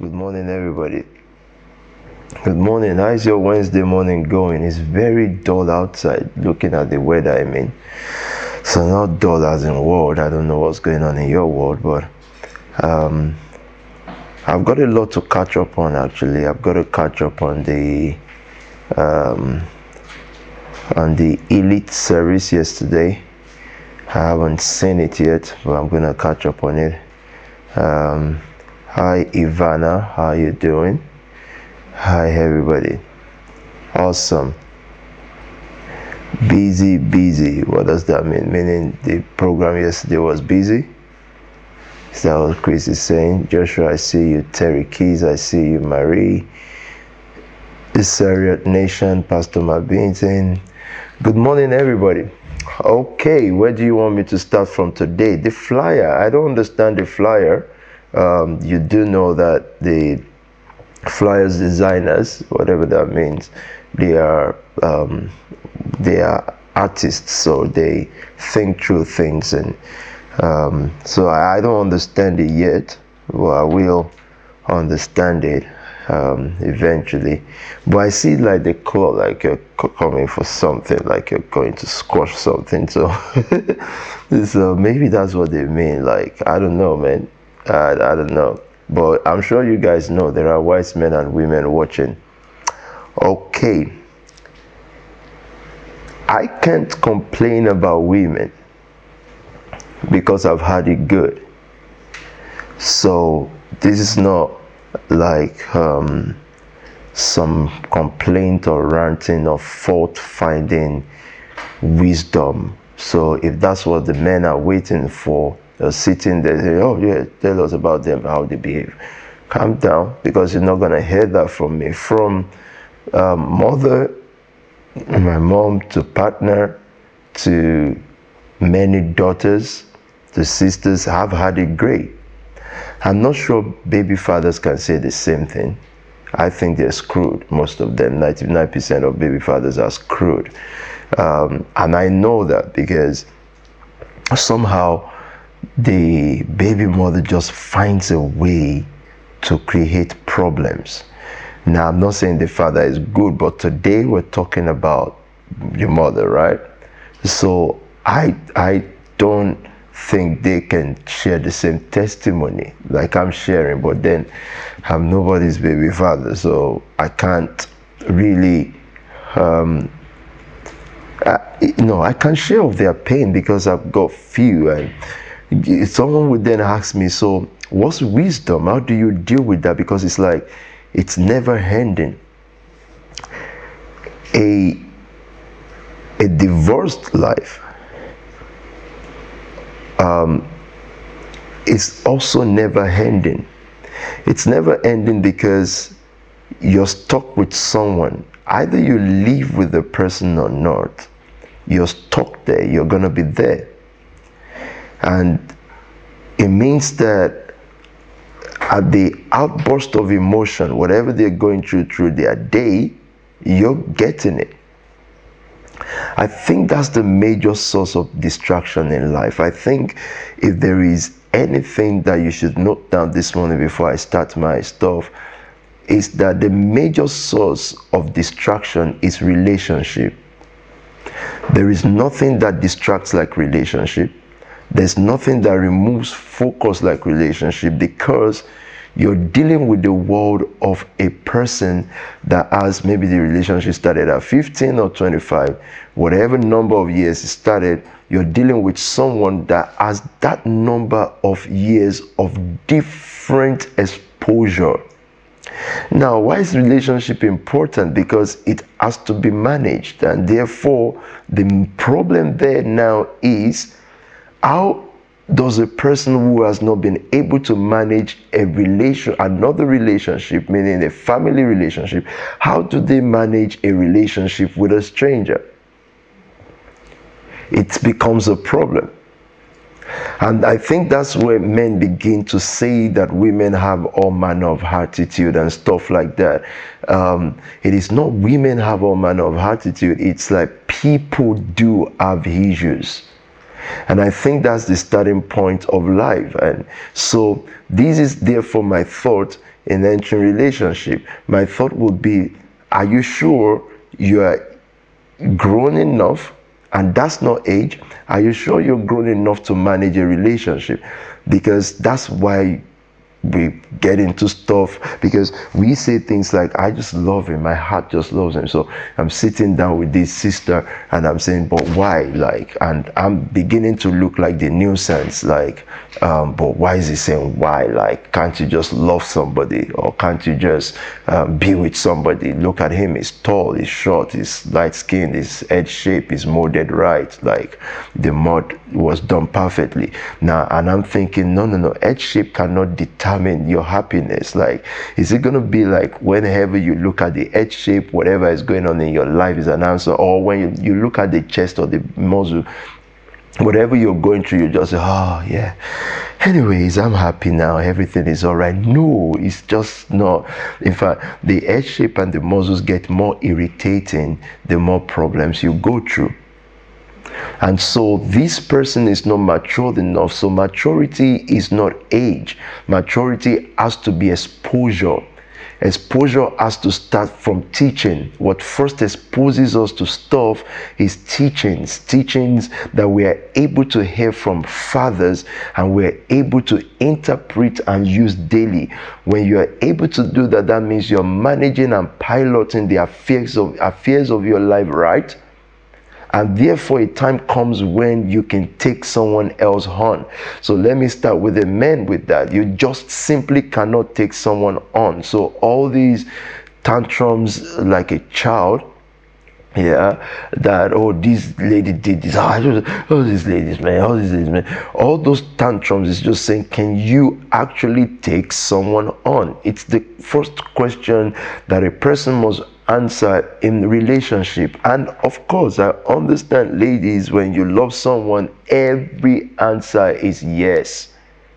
Good morning, everybody. Good morning. How is your Wednesday morning going? It's very dull outside. Looking at the weather, I mean. So not dull as in world. I don't know what's going on in your world, but um, I've got a lot to catch up on. Actually, I've got to catch up on the um, on the elite service yesterday. I haven't seen it yet, but I'm gonna catch up on it. Um, hi Ivana, how you doing? Hi everybody. Awesome. Busy, busy. What does that mean? Meaning the program yesterday was busy? Is that what Chris is saying? Joshua, I see you. Terry Keys, I see you. Marie. Isariot Nation, Pastor Mabinton. Good morning, everybody. Okay, where do you want me to start from today? The flyer. I don't understand the flyer. Um, you do know that the flyers designers, whatever that means, they are um, they are artists, so they think through things, and um, so I, I don't understand it yet. Well, I will understand it um, eventually. But I see like the claw, like you're coming for something, like you're going to squash something. So, so maybe that's what they mean. Like I don't know, man. I, I don't know. But I'm sure you guys know there are wise men and women watching. Okay. I can't complain about women because I've had it good. So this is not like um, some complaint or ranting or fault finding wisdom. So if that's what the men are waiting for, they're sitting there, say, oh yeah, tell us about them, how they behave. Calm down, because you're not gonna hear that from me. From um, mother, my mom, to partner, to many daughters, to sisters, have had it great. I'm not sure baby fathers can say the same thing. I think they're screwed. Most of them, 99% of baby fathers are screwed. Um, and I know that because somehow the baby mother just finds a way to create problems. Now, I'm not saying the father is good, but today we're talking about your mother, right? So I, I don't think they can share the same testimony like I'm sharing, but then I'm nobody's baby father, so I can't really, um, I, you know, I can share of their pain because I've got few, and someone would then ask me, so what's wisdom? How do you deal with that? Because it's like it's never ending. A a divorced life um, is also never ending. It's never ending because you're stuck with someone. Either you live with the person or not. You're stuck there. You're to be there. And it means that at the outburst of emotion, whatever they're going through through their day, you're getting it. I think that's the major source of distraction in life. I think if there is anything that you should note down this morning before I start my stuff, is that the major source of distraction is relationship. There is nothing that distracts like relationship. There's nothing that removes focus like relationship because you're dealing with the world of a person that has maybe the relationship started at 15 or 25, whatever number of years it started, you're dealing with someone that has that number of years of different exposure. Now, why is relationship important? Because it has to be managed, and therefore, the problem there now is how does a person who has not been able to manage a relation another relationship meaning a family relationship how do they manage a relationship with a stranger it becomes a problem and I think that's where men begin to say that women have all manner of attitude and stuff like that. Um, it is not women have all manner of attitude. It's like people do have issues And I think that's the starting point of life. And so this is therefore my thought in entering relationship. My thought would be, are you sure you are grown enough? And that's not age. Are you sure you're grown enough to manage a relationship? Because that's why we get into stuff because we say things like i just love him. My heart just loves him. So i'm sitting down with this sister and i'm saying but why? Like and i'm beginning to look like the nuisance like um, but why is he saying why? Like can't you just love somebody or can't you just um, be with somebody? Look at him. He's tall he's short he's light skinned his head shape is molded right. Like the mod was done perfectly. Now and i'm thinking no no no. Head shape cannot determine determine your happiness? Like, is it going to be like whenever you look at the head shape, whatever is going on in your life is an answer, or when you, you look at the chest or the muscle, whatever you're going through, you just say, oh, yeah. Anyways, I'm happy now. Everything is all right. No, it's just not. In fact, the head shape and the muscles get more irritating the more problems you go through. And so this person is not matured enough. So maturity is not age. Maturity has to be exposure. Exposure has to start from teaching. What first exposes us to stuff is teachings, teachings that we are able to hear from fathers and we're able to interpret and use daily. When you are able to do that, that means you're managing and piloting the affairs of affairs of your life right and therefore a time comes when you can take someone else on so let me start with the men with that. You just simply cannot take someone on. So all these tantrums like a child yeah that oh this lady did this ah, oh, oh these ladies man these ladies man. All those tantrums is just saying can you actually take someone on? It's the first question that a person must answer in relationship and of course i understand ladies when you love someone every answer is yes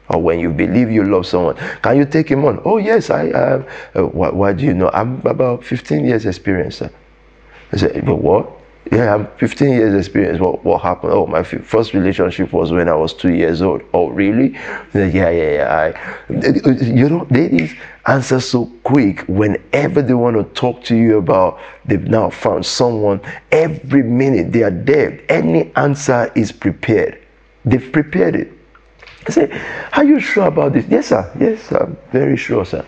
or when you believe you love someone can you take him on oh yes i have uh, what do you know i'm about 15 years experience i said but what yeah, I'm 15 years experience. What what happened? Oh, my first relationship was when I was two years old. Oh, really? Yeah, yeah, yeah. I, you know, ladies answer so quick whenever they want to talk to you about they've now found someone. Every minute they are there. Any answer is prepared. They've prepared it. I say, are you sure about this? Yes, sir. Yes, I'm very sure, sir.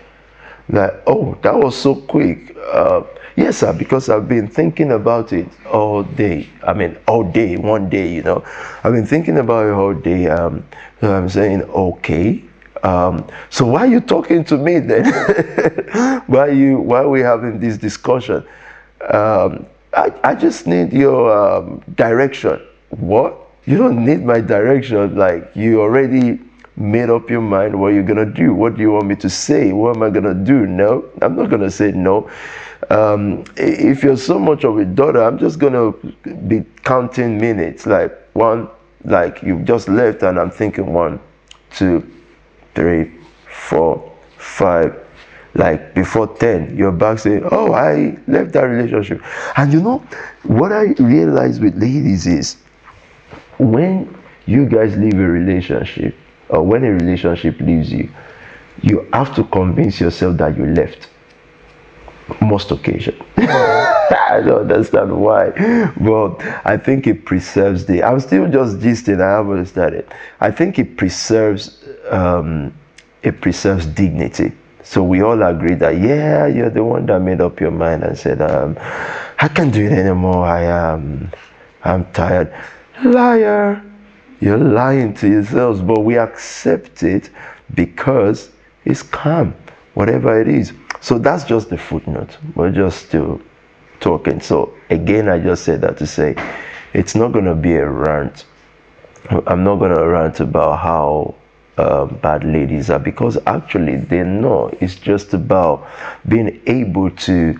Like, oh, that was so quick. Uh, Yes, sir, because I've been thinking about it all day. I mean, all day, one day, you know. I've been thinking about it all day. Um, so I'm saying, okay. Um, so why are you talking to me then? why are you? Why are we having this discussion? Um, I, I just need your um, direction. What? You don't need my direction. Like you already made up your mind what you're gonna do. What do you want me to say? What am I gonna do? No, I'm not gonna say no um, if you're so much of a daughter, I'm just gonna be counting minutes, like one, like you've just left, and I'm thinking one, two, three, four, five. Like before 10, you're back saying, Oh, I left that relationship. And you know, what I realize with ladies is when you guys leave a relationship, or when a relationship leaves you, you have to convince yourself that you left most occasion. I don't understand why, but I think it preserves the. I'm still just gisting. I haven't started. I think it preserves. Um, it preserves dignity. So we all agree that yeah, you're the one that made up your mind and said, um, I can't do it anymore. I am, I'm tired. Liar, you're lying to yourselves. But we accept it because it's calm, whatever it is. So that's just the footnote. We're just still talking. So again, I just said that to say it's not going to be a rant. I'm not going to rant about how uh, bad ladies are because actually they know it's just about being able to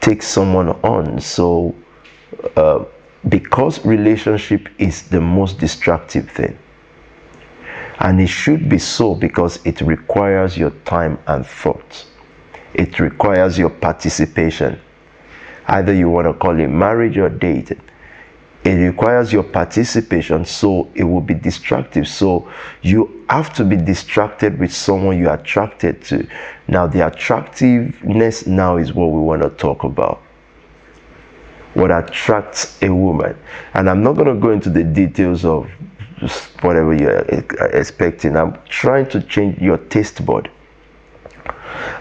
take someone on. So uh, because relationship is the most destructive thing. And it should be so because it requires your time and thought it requires your participation. Either you want to call it marriage or dating. It requires your participation so it will be distractive so you have to be distracted with someone you're attracted to. Now the attractiveness now is what we want to talk about. What attracts a woman. And i'm not going to go into the details of whatever you're expecting. I'm trying to change your taste board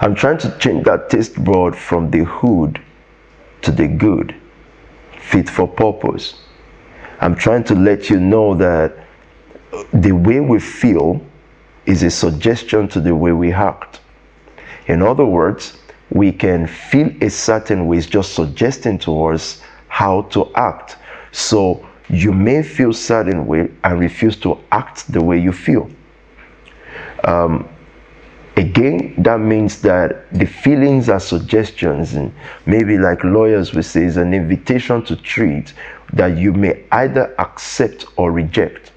i'm trying to change that taste board from the hood to the good. Fit for purpose I'm trying to let you know that the way we feel is a suggestion to the way we act. In other words, we can feel a certain way, it's just suggesting to us how to act. So you may feel certain way and refuse to act the way you feel. Um, again, that means that the feelings are suggestions, and maybe like lawyers would say, is an invitation to treat that you may either accept or reject.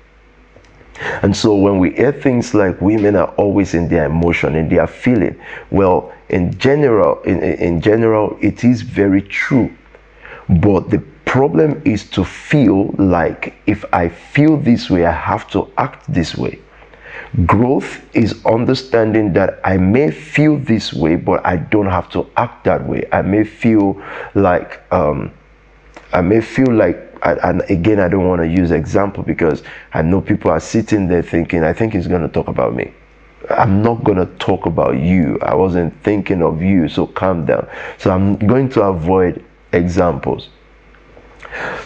And so when we hear things like women are always in their emotion, in their feeling, well, in general, in, in general, it is very true. But the problem is to feel like if I feel this way, I have to act this way. Growth is understanding that I may feel this way, but I don't have to act that way. I may feel like um, I may feel like, and again, I don't want to use example because I know people are sitting there thinking, I think he's going to talk about me. I'm not going to talk about you. I wasn't thinking of you, so calm down. So I'm going to avoid examples.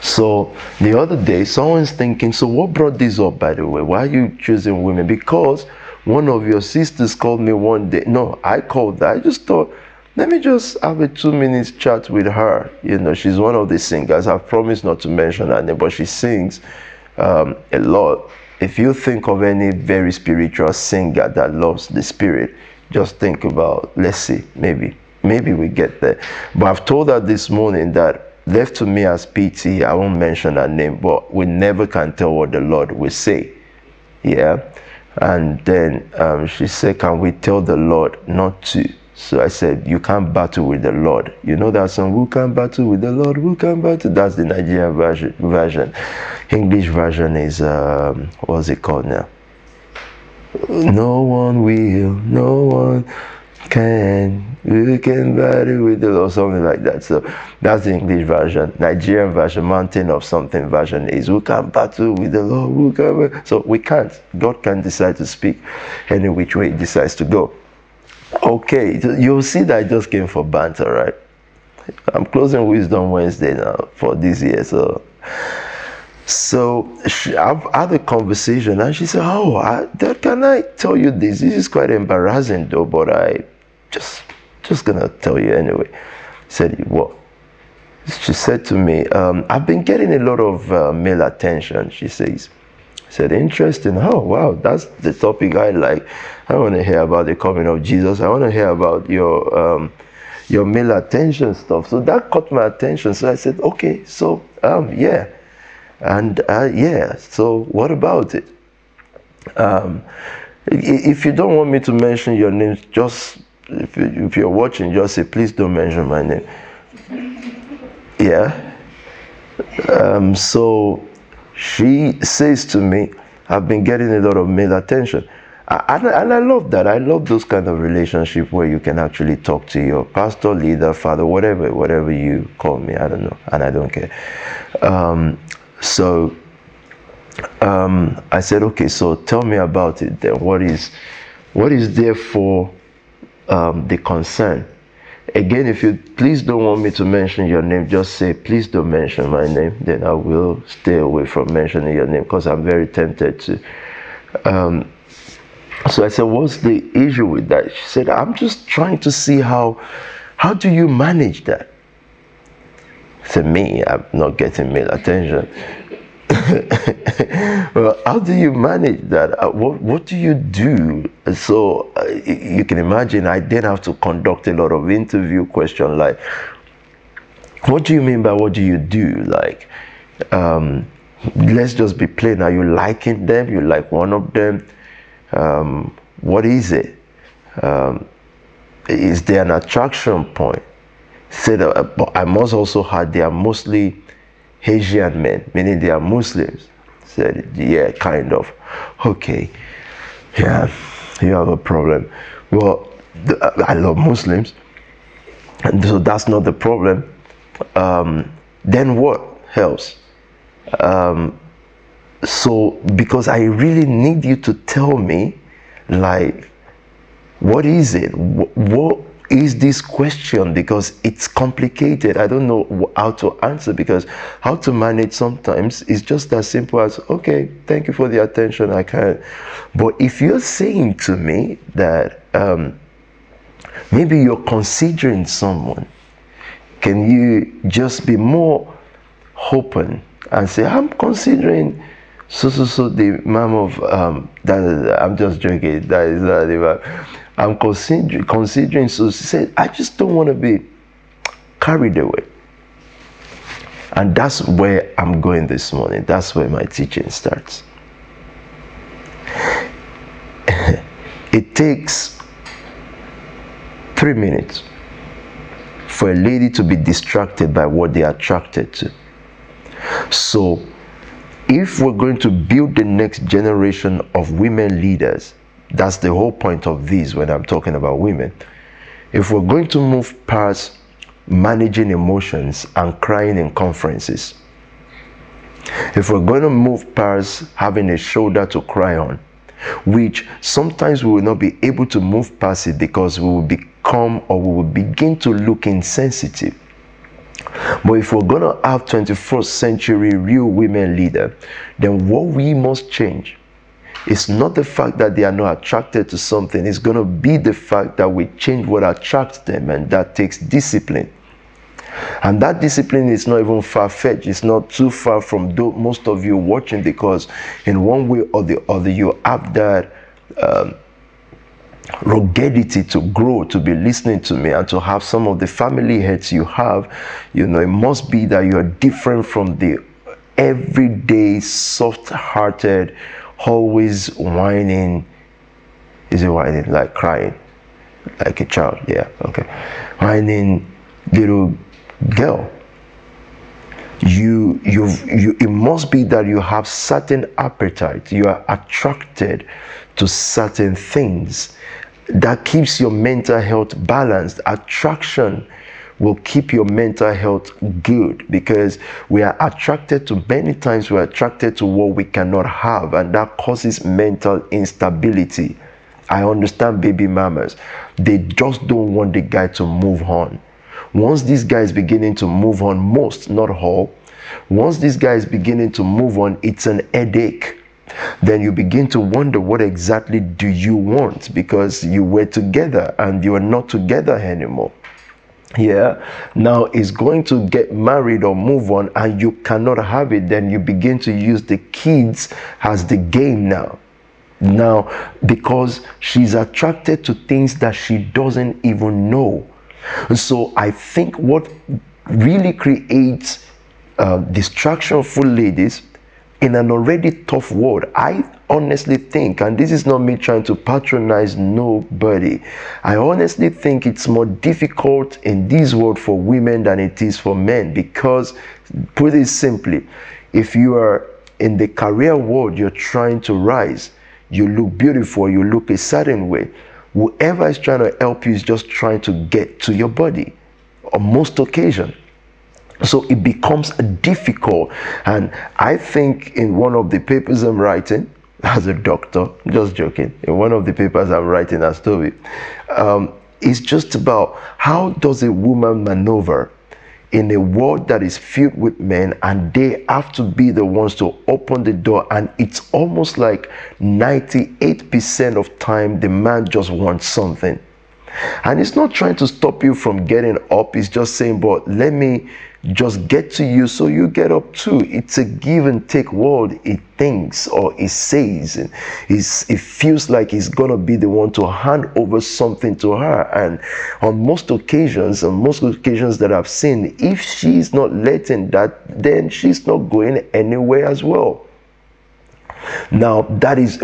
So the other day, someone's thinking, so what brought this up, by the way? Why are you choosing women? Because one of your sisters called me one day. No, I called. I just thought, let me just have a two minutes chat with her. You know, she's one of the singers. I've promised not to mention her name, but she sings um, a lot. If you think of any very spiritual singer that loves the spirit, just think about, let's see, maybe, maybe we get there. But I've told her this morning that left to me as PT, I won't mention her name, but we never can tell what the Lord will say. Yeah. And then um, she said, Can we tell the Lord not to? So I said, You can't battle with the Lord. You know that song, Who can battle with the Lord? Who can battle? That's the Nigerian version. version. English version is, um, what's it called now? No one will, no one can, we can battle with the Lord, something like that. So that's the English version. Nigerian version, mountain of something version is, Who can battle with the Lord? Who can? So we can't. God can decide to speak any which way He decides to go. Okay, you'll see that I just came for banter, right? I'm closing Wisdom Wednesday now for this year, so. So she, I've had a conversation, and she said, "Oh, I, can I tell you this? This is quite embarrassing, though, but I just just gonna tell you anyway." Said, "What?" She said to me, um, "I've been getting a lot of uh, male attention." She says, I said, interesting. Oh, wow, that's the topic I like. I want to hear about the coming of Jesus. I want to hear about your um, your male attention stuff. So that caught my attention. So I said, okay, so um, yeah, and uh, yeah. So what about it? Um, if you don't want me to mention your name, just if, you, if you're watching, just say, please don't mention my name. Yeah. Um, so she says to me, I've been getting a lot of male attention. And, I love that. I love those kind of relationship where you can actually talk to your pastor, leader, father, whatever, whatever you call me. I don't know, and I don't care. Um, so um, I said, okay, so tell me about it. Then what is, what is there for um, the concern? Again, if you please don't want me to mention your name, just say, please don't mention my name. Then I will stay away from mentioning your name because I'm very tempted to. Um, so I said, what's the issue with that? She said, I'm just trying to see how, how do you manage that? I said, me, I'm not getting male attention. well, how do you manage that? Uh, what What do you do? So uh, you can imagine. I then have to conduct a lot of interview questions like, "What do you mean by what do you do?" Like, um, let's just be plain. Are you liking them? You like one of them? Um, what is it? Um, is there an attraction point? Said, uh, but I must also add they are mostly Asian men, meaning they are Muslims. Said, yeah, kind of. Okay, yeah, you have a problem. Well, I love Muslims, and so that's not the problem. Um, then what helps? Um, so, because I really need you to tell me, like, what is it? What, what is this question? Because it's complicated. I don't know how to answer because how to manage sometimes is just as simple as, okay, thank you for the attention. I can. But if you're saying to me that um, maybe you're considering someone, can you just be more open and say, I'm considering so so so the mom of um that I'm just joking that is not the I'm considering considering so she said I just don't want to be carried away. And that's where I'm going this morning. That's where my teaching starts. It takes three minutes for a lady to be distracted by what they are attracted to. So if we're going to build the next generation of women leaders, that's the whole point of this when I'm talking about women. If we're going to move past managing emotions and crying in conferences, if we're going to move past having a shoulder to cry on, which sometimes we will not be able to move past it because we will become or we will begin to look insensitive but if we're going to have 21st century real women leader, then what we must change is not the fact that they are not attracted to something. It's going to be the fact that we change what attracts them, and that takes discipline. And that discipline is not even far fetched. It's not too far from most of you watching because, in one way or the other, you have that. Um, ruggedity to grow, to be listening to me, and to have some of the family heads you have, you know, it must be that you are different from the everyday, soft hearted, always whining. Is it whining? Like crying? Like a child? Yeah, okay. Whining little girl. You, you, you, it must be that you have certain appetite. You are attracted to certain things that keeps your mental health balanced. Attraction will keep your mental health good because we are attracted to many times we're attracted to what we cannot have and that causes mental instability. I understand baby mamas they just don't want the guy to move on. Once this guy is beginning to move on most not all once this guy is beginning to move on it's an headache. Then you begin to wonder what exactly do you want? Because you were together and you are not together anymore yeah now is going to get married or move on and you cannot have it then you begin to use the kids as the game now now because she's attracted to things that she doesn't even know so i think what really creates uh, distraction for ladies in an already tough world. I honestly think, and this is not me trying to patronize nobody, I honestly think it's more difficult in this world for women than it is for men because, put it simply, if you are in the career world, you're trying to rise, you look beautiful, you look a certain way. Whoever is trying to help you is just trying to get to your body on most occasions. So it becomes difficult. And I think in one of the papers I'm writing, as a doctor, just joking, in one of the papers I'm writing as Toby, um, it's just about how does a woman maneuver in a world that is filled with men and they have to be the ones to open the door and it's almost like 98% of time the man just wants something. And it's not trying to stop you from getting up it's just saying but let me just get to you so you get up too. It's a give and take world. It thinks or it says, and it feels like he's gonna be the one to hand over something to her. And on most occasions, on most occasions that I've seen, if she's not letting that, then she's not going anywhere as well. Now, that is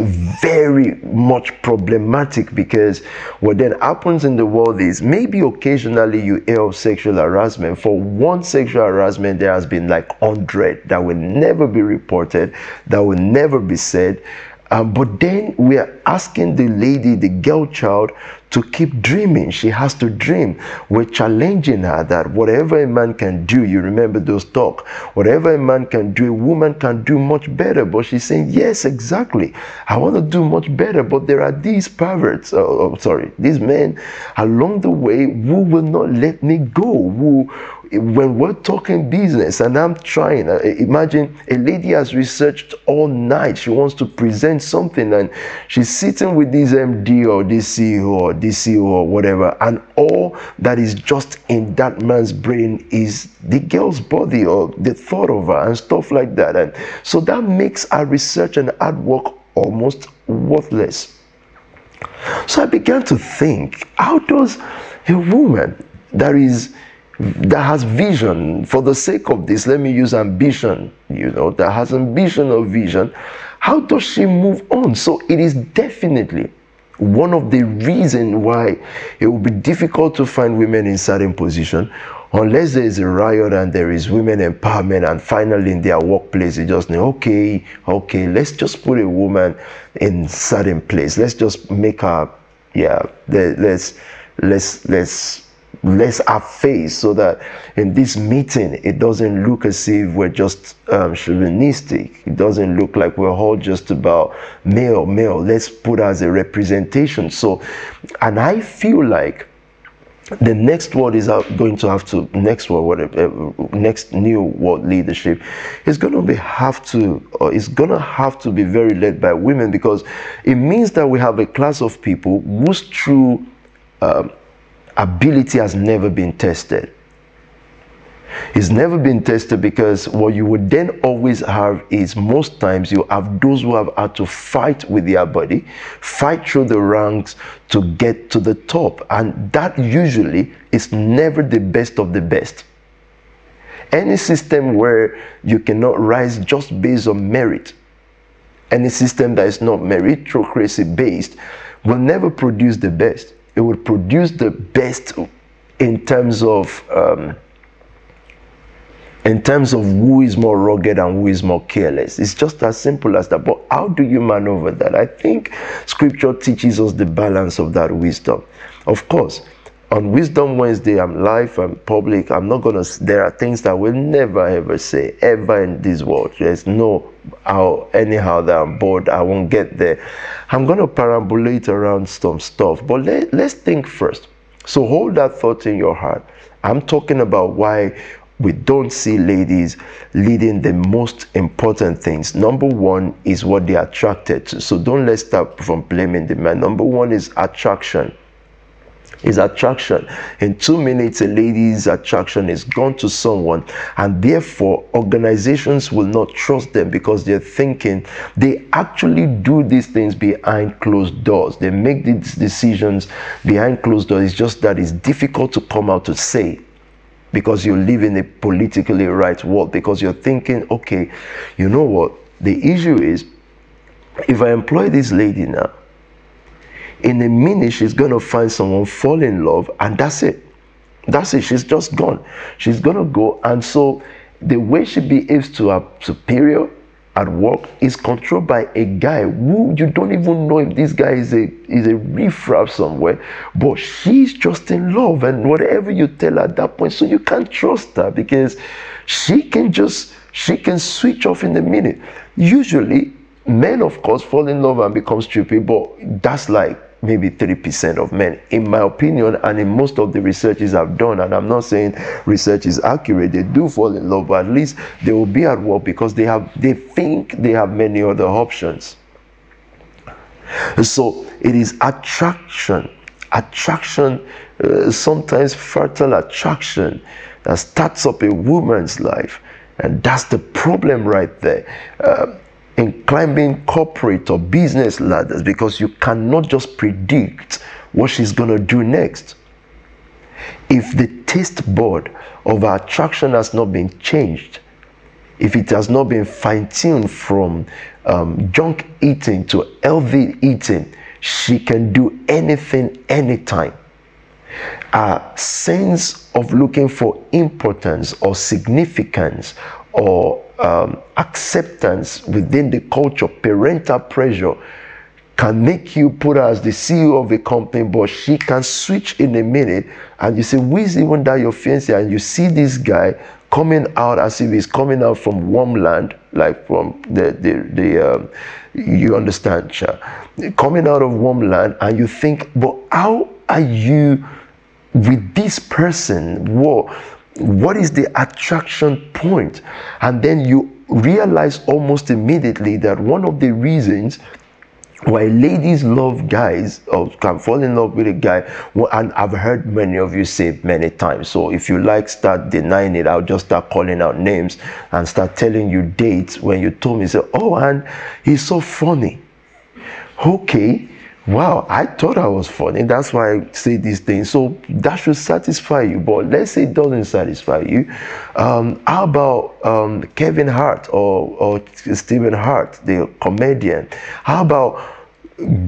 very much problematic because what then happens in the world is maybe occasionally you hear of sexual harassment. For one sexual harassment, there has been like 100 that will never be reported, that will never be said. Um, but then we are asking the lady, the girl child, to keep dreaming. She has to dream. We're challenging her that whatever a man can do, you remember those talk, whatever a man can do, a woman can do much better. But she's saying, yes, exactly. I want to do much better. But there are these perverts, oh, oh, sorry, these men along the way who will not let me go, who when we're talking business and I'm trying, uh, imagine a lady has researched all night. She wants to present something and she's sitting with this MD or this CEO or this CEO or whatever, and all that is just in that man's brain is the girl's body or the thought of her and stuff like that. And so that makes our research and hard work almost worthless. So I began to think, how does a woman that is that has vision. For the sake of this let me use ambition you know that has ambition or vision. How does she move on? So it is definitely one of the reasons why it will be difficult to find women in certain position unless there is a riot and there is women empowerment and finally in their workplace they just know okay okay let's just put a woman in certain place. Let's just make her yeah let's let's let's let's have faith so that in this meeting it doesn't look as if we're just um, chauvinistic. It doesn't look like we're all just about male male. Let's put as a representation. So and i feel like the next word is going to have to next word whatever uh, next new world leadership is going to be have to or is going to have to be very led by women because it means that we have a class of people whose true um, ability has never been tested. It's never been tested because what you would then always have is most times you have those who have had to fight with their body, fight through the ranks to get to the top. And that usually is never the best of the best. Any system where you cannot rise just based on merit, any system that is not meritocracy based, will never produce the best it would produce the best in terms of um, in terms of who is more rugged and who is more careless. It's just as simple as that. But how do you maneuver that? I think scripture teaches us the balance of that wisdom. Of course, on Wisdom Wednesday, I'm live, I'm public. I'm not gonna. There are things that I will never ever say ever in this world. There's no how anyhow that I'm bored. I won't get there. I'm gonna perambulate around some stuff, but let, let's think first. So hold that thought in your heart. I'm talking about why we don't see ladies leading the most important things. Number one is what they're attracted to. So don't let's start from blaming the man. Number one is attraction is attraction. In two minutes, a lady's attraction is gone to someone, and therefore organizations will not trust them because they're thinking they actually do these things behind closed doors. They make these decisions behind closed doors. It's just that it's difficult to come out to say because you live in a politically right world because you're thinking, okay, you know what? The issue is if I employ this lady now, in a minute she's going to find someone fall in love and that's it. That's it. She's just gone. She's going to go. And so the way she behaves to her superior at work is controlled by a guy who you don't even know if this guy is a is a riffraff somewhere but she's just in love and whatever you tell her at that point so you can't trust her because she can just she can switch off in a minute. Usually men of course fall in love and become stupid but that's like maybe 30% of men, in my opinion, and in most of the researches I've done, and I'm not saying research is accurate, they do fall in love, but at least they will be at work because they have they think they have many other options. So it is attraction, attraction, uh, sometimes fertile attraction that starts up a woman's life. And that's the problem right there. Uh, in climbing corporate or business ladders because you cannot just predict what she's going to do next. If the taste board of attraction has not been changed, if it has not been fine tuned from um, junk eating to healthy eating, she can do anything anytime. A sense of looking for importance or significance or um, acceptance within the culture, parental pressure can make you put her as the CEO of a company, but she can switch in a minute. And you say, Who is even that your fiance? And you see this guy coming out as if he's coming out from warm land, like from the the, the um, you understand, Cha, coming out of warm land, and you think, but how are you with this person? What what is the attraction point? And then you realize almost immediately that one of the reasons why ladies love guys or can fall in love with a guy and i've heard many of you say many times so if you like start denying it i'll just start calling out names and start telling you dates when you told me say oh and he's so funny okay wow i thought i was funny. That's why i say these things so that should satisfy you but let's say it doesn't satisfy you. Um, how about um, kevin hart or, or stephen hart the comedian? How about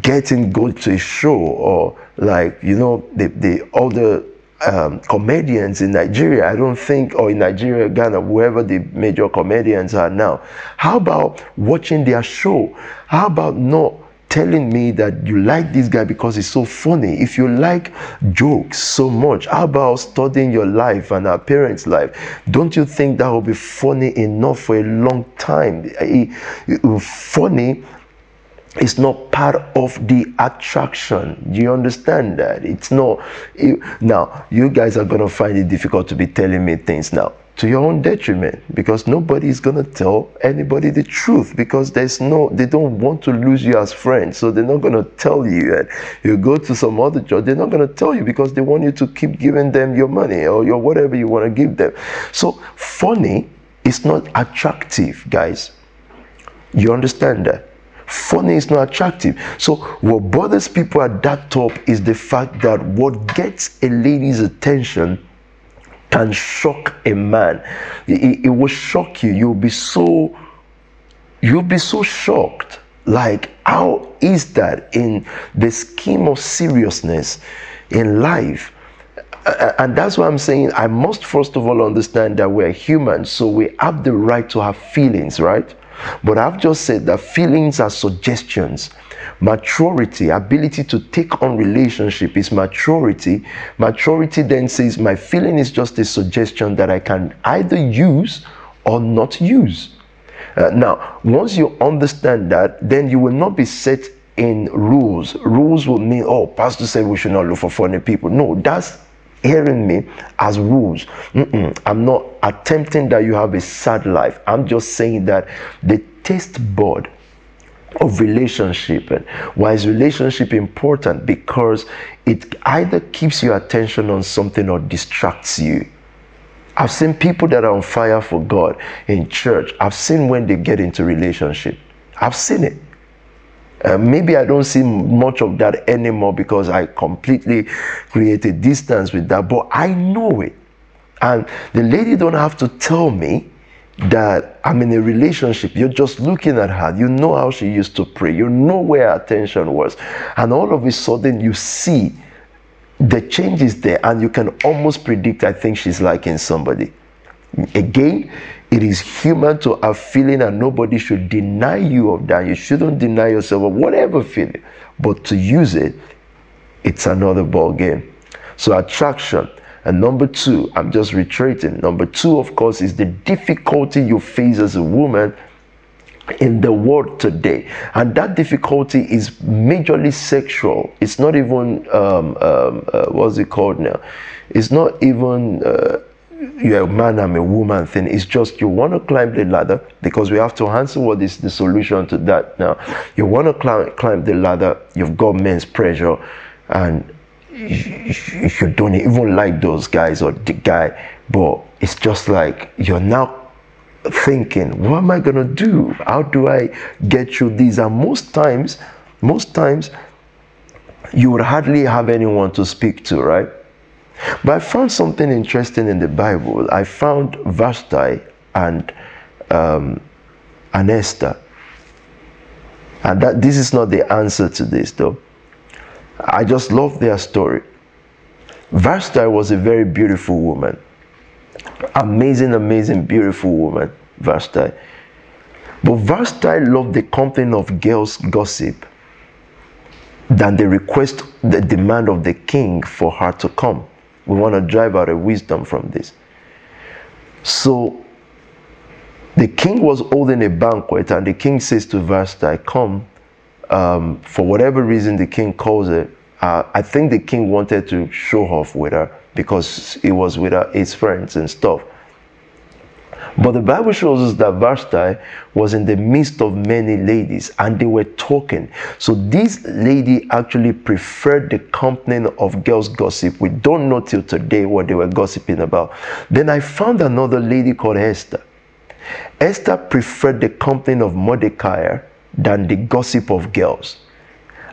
getting go to a show or like you know the the other um, comedians in Nigeria, I don't think, or in Nigeria, Ghana, wherever the major comedians are now. How about watching their show? How about not telling me that you like this guy because he's so funny? If you like jokes so much, how about studying your life and our parents' life? Don't you think that will be funny enough for a long time? Funny it's not part of the attraction. Do you understand that? It's not. It, now, you guys are going to find it difficult to be telling me things now to your own detriment because nobody is going to tell anybody the truth because there's no, they don't want to lose you as friends. So they're not going to tell you. And you go to some other church, they're not going to tell you because they want you to keep giving them your money or your whatever you want to give them. So funny is not attractive, guys. You understand that? Funny is not attractive. So, what bothers people at that top is the fact that what gets a lady's attention can shock a man. It, it will shock you. You'll be so, you'll be so shocked. Like, how is that in the scheme of seriousness in life? and that's why I'm saying I must first of all understand that we're human, so we have the right to have feelings, right? But I've just said that feelings are suggestions. Maturity, ability to take on relationship is maturity. Maturity then says my feeling is just a suggestion that I can either use or not use. Uh, now, once you understand that, then you will not be set in rules. Rules will mean, oh, pastor said we should not look for funny people. No, that's hearing me as rules. Mm-mm. I'm not attempting that you have a sad life. I'm just saying that the taste bud of relationship and why is relationship important because it either keeps your attention on something or distracts you i've seen people that are on fire for god in church i've seen when they get into relationship i've seen it uh, maybe I don't see much of that anymore because I completely created distance with that, but I know it. And the lady don't have to tell me that I'm in a relationship. You're just looking at her. You know how she used to pray. You know where her attention was. And all of a sudden you see the changes there and you can almost predict, I think she's liking somebody. Again, it is human to have feeling and nobody should deny you of that. You shouldn't deny yourself of whatever feeling. But to use it, it's another ball game. So attraction. And number two, I'm just reiterating. Number two, of course, is the difficulty you face as a woman in the world today and that difficulty is majorly sexual it's not even um, um, uh, what's it called now it's not even uh, you're a man, I'm a woman thing. It's just you want to climb the ladder because we have to answer what is the solution to that now. You want to climb, climb the ladder, you've got men's pressure, and you, you don't even like those guys or the guy, but it's just like you're now thinking, what am I going to do? How do I get through these? And most times, most times, you would hardly have anyone to speak to, right? But I found something interesting in the Bible. I found Vashti and um, and Esther. And that this is not the answer to this though. I just love their story. Vashti was a very beautiful woman. Amazing, amazing, beautiful woman, Vashti. But Vashti loved the company of girls' gossip than the request, the demand of the king for her to come. We want to drive out a wisdom from this. So the king was holding a banquet, and the king says to Vashti, Come. Um, for whatever reason, the king calls it. Uh, I think the king wanted to show off with her because he was with her, his friends and stuff. But the Bible shows us that Vashti was in the midst of many ladies and they were talking. So this lady actually preferred the company of girls' gossip. We don't know till today what they were gossiping about. Then I found another lady called Esther. Esther preferred the company of Mordecai than the gossip of girls.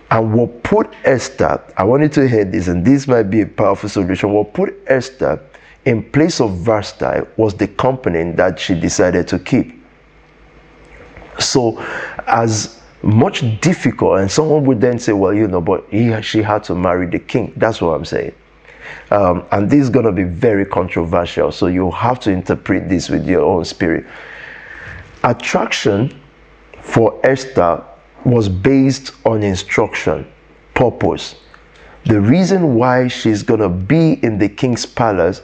And what put Esther, I want you to hear this, and this might be a powerful solution. What put Esther in place of Vashti was the company that she decided to keep. So, as much difficult, and someone would then say, well, you know, but he, she had to marry the king. That's what I'm saying. Um, and this is going to be very controversial, so you have to interpret this with your own spirit. Attraction for Esther was based on instruction, purpose. The reason why she's going to be in the king's palace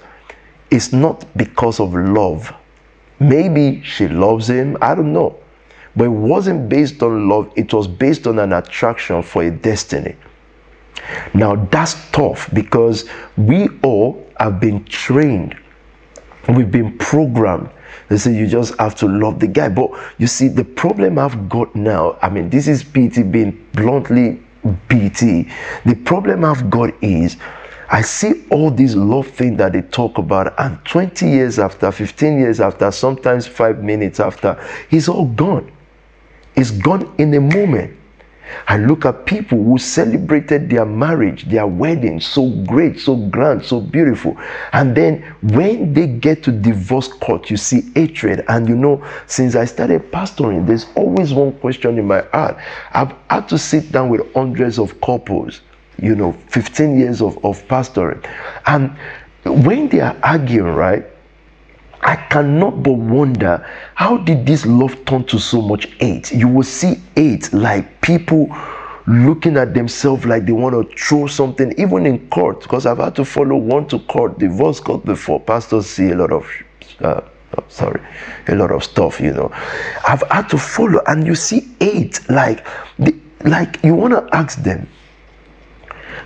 is not because of love. Maybe she loves him, I don't know. But it wasn't based on love, it was based on an attraction for a destiny. Now that's tough because we all have been trained, we've been programmed. They say you just have to love the guy. But you see, the problem I've got now, I mean, this is PT being bluntly PT. The problem I've got is I see all these love things that they talk about, and 20 years after, 15 years after, sometimes five minutes after, it's all gone. It's gone in a moment. I look at people who celebrated their marriage, their wedding, so great, so grand, so beautiful. And then when they get to divorce court, you see hatred. And you know, since I started pastoring, there's always one question in my heart. I've had to sit down with hundreds of couples you know, 15 years of, of pastoring. And when they are arguing, right, I cannot but wonder how did this love turn to so much hate? You will see hate like people looking at themselves like they want to throw something, even in court, because I've had to follow one to court, divorce court before. Pastors see a lot of, uh, oh, sorry, a lot of stuff, you know. I've had to follow, and you see hate like, the, like you want to ask them,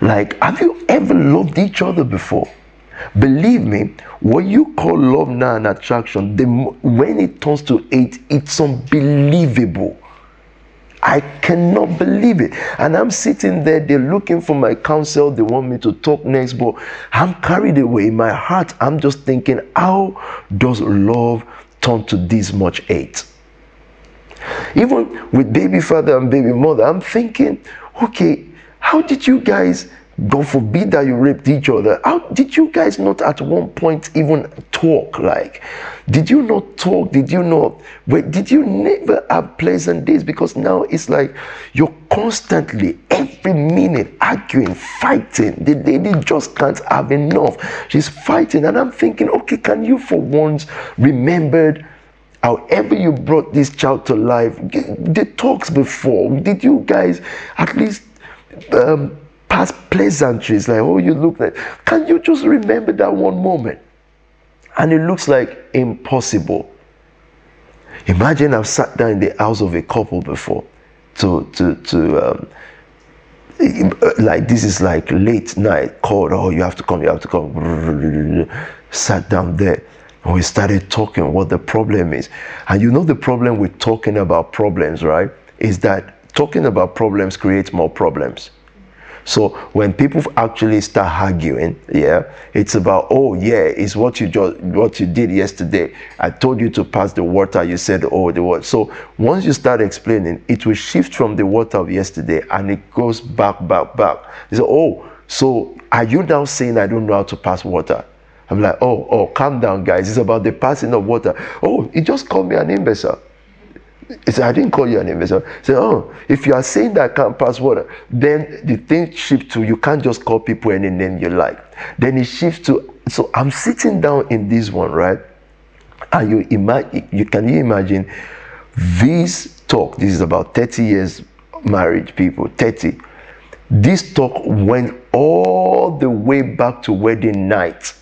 like, have you ever loved each other before? Believe me, what you call love now and attraction, the, when it turns to hate, it's unbelievable. I cannot believe it. And I'm sitting there, they're looking for my counsel. They want me to talk next, but I'm carried away. In my heart, I'm just thinking, how does love turn to this much hate? Even with baby father and baby mother, I'm thinking, okay, how did you guys, God forbid that you raped each other, how did you guys not at one point even talk? Like, did you not talk? Did you not? Wait, did you never have pleasant days? Because now it's like you're constantly, every minute, arguing, fighting. The lady just can't have enough. She's fighting. And I'm thinking, okay, can you for once remembered? however you brought this child to life, the talks before, did you guys at least um, past pleasantries, like, oh, you look like, can you just remember that one moment? And it looks like impossible. Imagine I've sat down in the house of a couple before to, to, to, um, like this is like late night called oh you have to come you have to come sat down there and we started talking what the problem is and you know the problem with talking about problems right is that talking about problems creates more problems. So when people actually start arguing, yeah, it's about oh yeah, it's what you just what you did yesterday. I told you to pass the water. You said oh the water. So once you start explaining, it will shift from the water of yesterday and it goes back, back, back. You say oh, so are you now saying I don't know how to pass water? I'm like, oh, oh, calm down, guys. It's about the passing of water. Oh, he just called me an imbecile. He said, I didn't call you an investor. He said, oh, if you are saying that I can't pass water, then the thing shifts to you can't just call people any name you like. Then it shifts to, so I'm sitting down in this one, right? And you imagine, you can you imagine this talk? This is about 30 years marriage, people, 30. This talk went all the way back to wedding night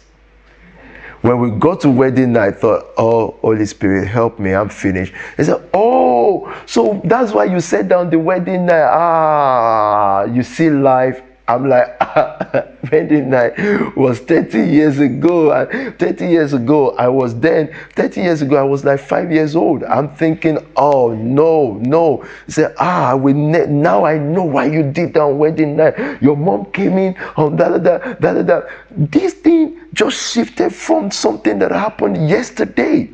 when we got to wedding night, I thought, oh, Holy Spirit, help me, I'm finished. He said, oh, so that's why you sat down the wedding night. Ah, you see life I'm like, wedding night was 30 years ago. And 30 years ago, I was then, 30 years ago, I was like five years old. I'm thinking, oh, no, no. Say, ah, we ne- now I know why you did that on wedding night. Your mom came in on da da da da da. This thing just shifted from something that happened yesterday.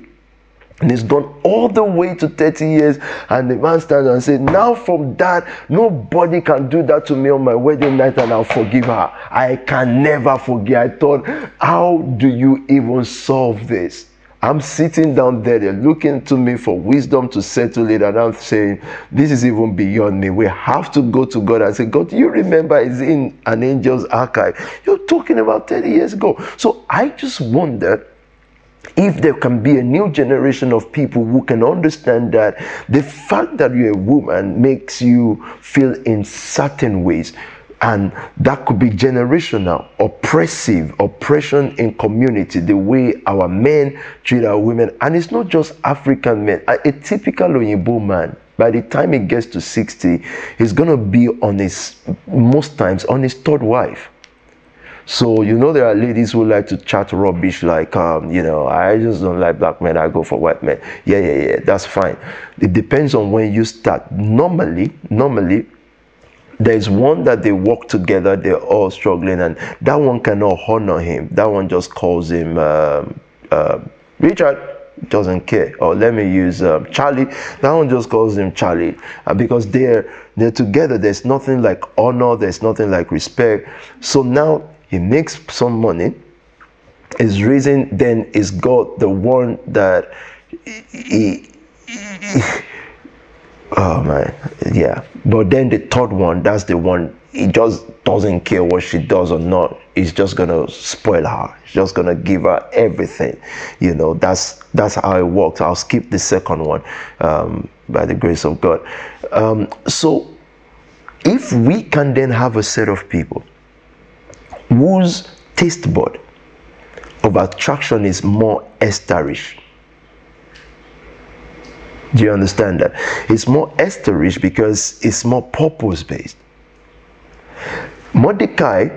And it's gone all the way to 30 years. And the man stands and says, Now from that, nobody can do that to me on my wedding night and I'll forgive her. I can never forgive. I thought, How do you even solve this? I'm sitting down there, they're looking to me for wisdom to settle it, and I'm saying, This is even beyond me. We have to go to God and say, God, you remember it's in an angel's archive. You're talking about 30 years ago. So I just wondered if there can be a new generation of people who can understand that the fact that you're a woman makes you feel in certain ways. And that could be generational oppressive oppression in community the way our men treat our women. And it's not just african men. A, typical Oyibo man by the time he gets to 60 he's going to be on his most times on his third wife so you know there are ladies who like to chat rubbish like um, you know I just don't like black men. I go for white men. Yeah, yeah, yeah. That's fine. It depends on when you start. Normally, normally there's one that they work together they're all struggling and that one cannot honor him that one just calls him um, uh, richard doesn't care or let me use um, charlie that one just calls him charlie uh, because they're they're together there's nothing like honor there's nothing like respect so now he makes some money his reason then is god the one that he, he, oh man yeah. But then the third one that's the one he just doesn't care what she does or not. He's just gonna spoil her. He's just gonna give her everything you know. That's that's how it works. I'll skip the second one um, by the grace of god. Um, so if we can then have a set of people whose taste bud of attraction is more esterish. Do you understand that? It's more esterish because it's more purpose based. Mordecai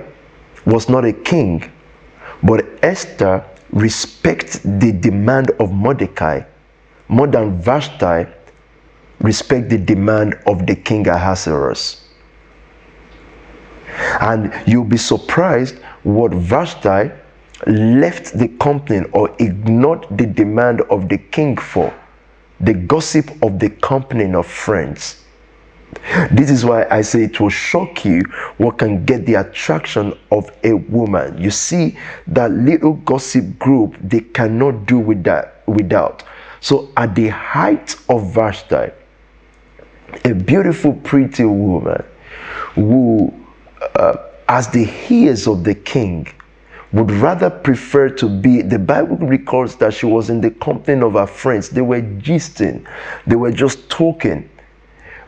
was not a king, but Esther respects the demand of Mordecai more than Vashti respect the demand of the king Ahasuerus. And you'll be surprised what Vashti left the company or ignored the demand of the king for the gossip of the company of friends. This is why I say it will shock you what can get the attraction of a woman. You see, that little gossip group, they cannot do with that without. So, at the height of Vashti, a beautiful, pretty woman who uh, as the heirs of the king, would rather prefer to be the bible records that she was in the company of her friends. They were gisting. They were just talking.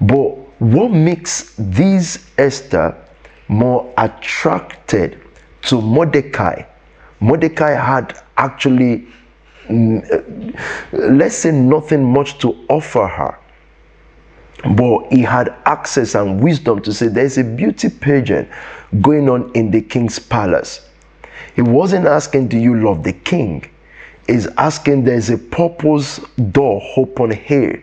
But what makes this esther more attracted to mordecai? Mordecai had actually mm, uh, let's say nothing much to offer her but he had access and wisdom to say there's a beauty pageant going on in the king's palace. He wasn't asking, Do you love the king? He's asking, There's a purpose door open here.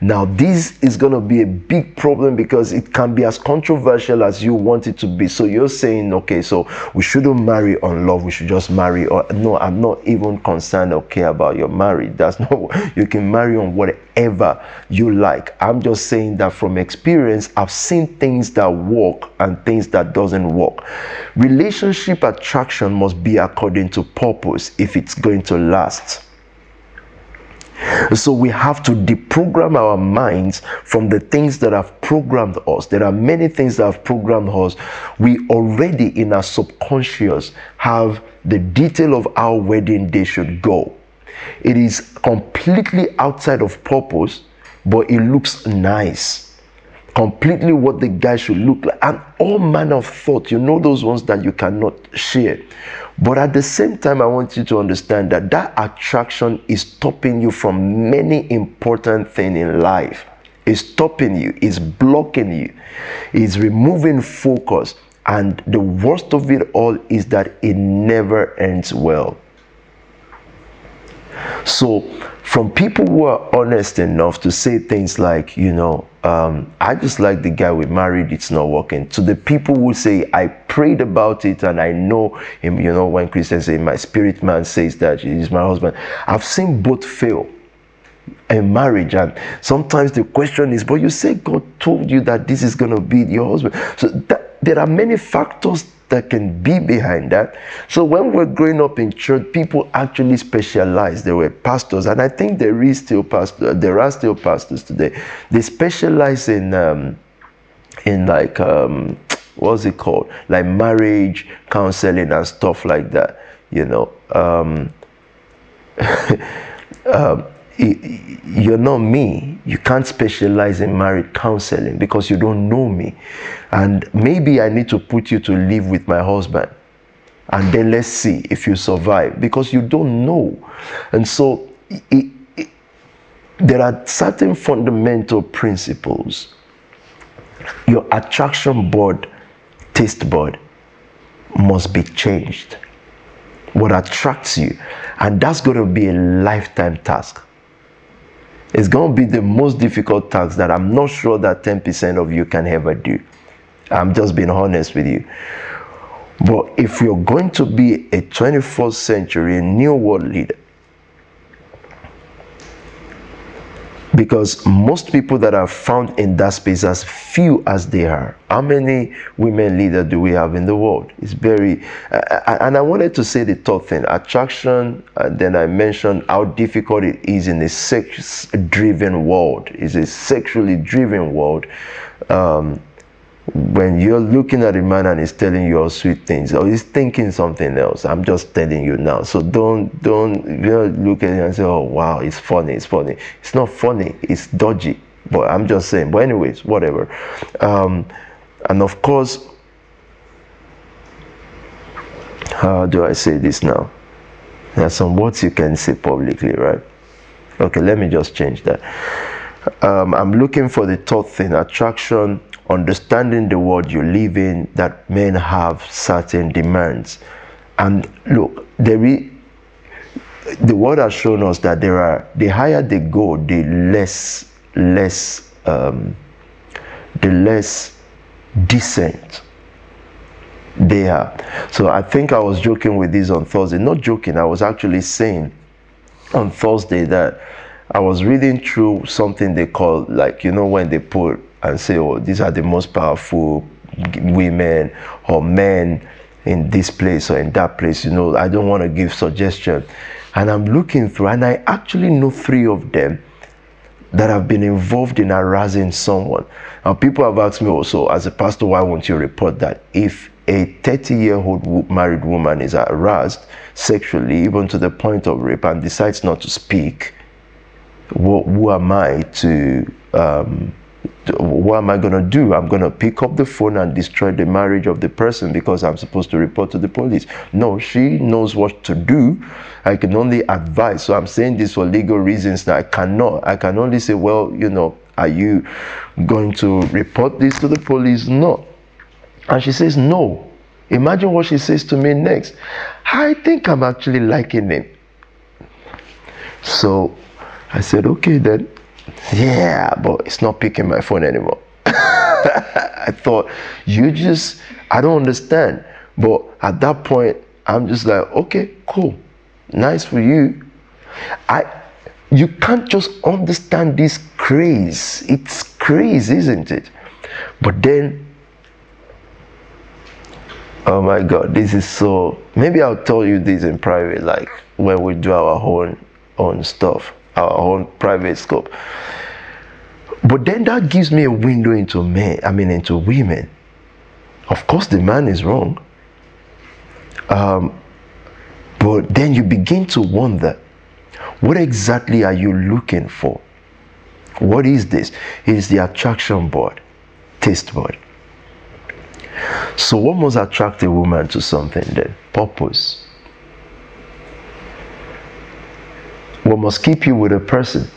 Now, this is going to be a big problem because it can be as controversial as you want it to be. So, you're saying, okay, so we shouldn't marry on love, we should just marry. Or, no, I'm not even concerned or care about your marriage. That's not, you can marry on whatever you like. I'm just saying that from experience, I've seen things that work and things that doesn't work. Relationship attraction must be according to purpose if it's going to last. So we have to deprogram our minds from the things that have programmed us. There are many things that have programmed us. We already in our subconscious have the detail of our wedding day should go. It is completely outside of purpose, but it looks nice completely what the guy should look like. And all manner of thought you know those ones that you cannot share. But at the same time i want you to understand that that attraction is stopping you from many important things in life. It's stopping you. It's blocking you. It's removing focus. And the worst of it all is that it never ends well so from people who are honest enough to say things like, you know, um, I just like the guy we married, it's not working. To the people who say, I prayed about it and I know him, you know, when Christians say, my spirit man says that he's my husband. I've seen both fail in marriage and sometimes the question is but you say god told you that this is going to be your husband so that, there are many factors that can be behind that. So when we're growing up in church, people actually specialize. There were pastors, and I think there is still pastor. There are still pastors today. They specialize in um, in like um, what's it called, like marriage counseling and stuff like that. You know. Um, um you're not me. You can't specialize in marriage counseling because you don't know me. And maybe I need to put you to live with my husband. And then let's see if you survive because you don't know. And so it, it, there are certain fundamental principles. Your attraction board, taste board, must be changed. What attracts you. And that's going to be a lifetime task it's going to be the most difficult task that I'm not sure that 10% of you can ever do. I'm just being honest with you. But if you're going to be a 21st century new world leader, because most people that are found in that space as few as they are how many women leaders do we have in the world? It's very uh, and i wanted to say the third thing attraction and then i mentioned how difficult it is in a sex driven world. It's a sexually driven world. Um, when you're looking at a man and he's telling you all sweet things or he's thinking something else i'm just telling you now. So don't don't look at it and say oh wow it's funny it's funny. It's not funny it's dodgy. But i'm just saying but anyways whatever. Um, and of course how do i say this now? There are some words you can say publicly right? Okay let me just change that. Um, i'm looking for the third thing attraction understanding the world you live in that men have certain demands. And look there is the world has shown us that there are the higher they go the less less um, the less decent they are. So i think i was joking with this on thursday. Not joking i was actually saying on thursday that i was reading through something they call like you know when they put and say, oh, these are the most powerful women or men in this place or in that place. You know, I don't want to give suggestion. And I'm looking through, and I actually know three of them that have been involved in harassing someone. Now, people have asked me also, as a pastor, why won't you report that? If a 30 year old married woman is harassed sexually, even to the point of rape, and decides not to speak, who, who am I to um, what am I going to do? I'm going to pick up the phone and destroy the marriage of the person because I'm supposed to report to the police. No, she knows what to do. I can only advise. So I'm saying this for legal reasons that I cannot. I can only say, well, you know, are you going to report this to the police? No. And she says, no. Imagine what she says to me next. I think I'm actually liking him. So I said, okay, then yeah, but it's not picking my phone anymore. I thought, you just, I don't understand. But at that point, I'm just like, okay, cool. Nice for you. I you can't just understand this craze. It's craze, isn't it? But then oh my god, this is so maybe I'll tell you this in private, like when we do our own own stuff, our own private scope. But then that gives me a window into men, I mean into women. Of course the man is wrong. Um, but then you begin to wonder what exactly are you looking for? What is this? It is the attraction board, taste board. So, what must attract a woman to something then? Purpose. What must keep you with a person?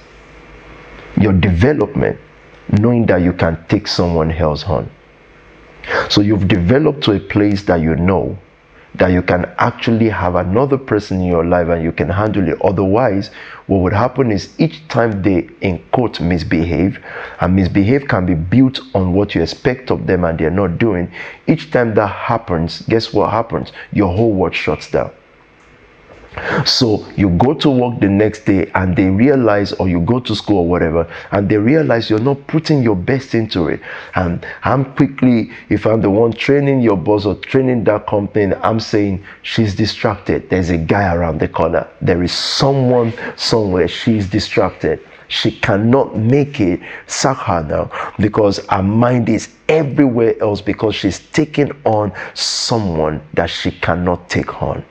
Your development, knowing that you can take someone else on. So, you've developed to a place that you know that you can actually have another person in your life and you can handle it. Otherwise, what would happen is each time they, in quote, misbehave, and misbehave can be built on what you expect of them and they're not doing. Each time that happens, guess what happens? Your whole world shuts down. So you go to work the next day and they realize, or you go to school or whatever, and they realize you're not putting your best into it. And I'm quickly, if I'm the one training your boss or training that company, I'm saying she's distracted. There's a guy around the corner. There is someone somewhere. She's distracted. She cannot make it. Sack her now because her mind is everywhere else because she's taking on someone that she cannot take on.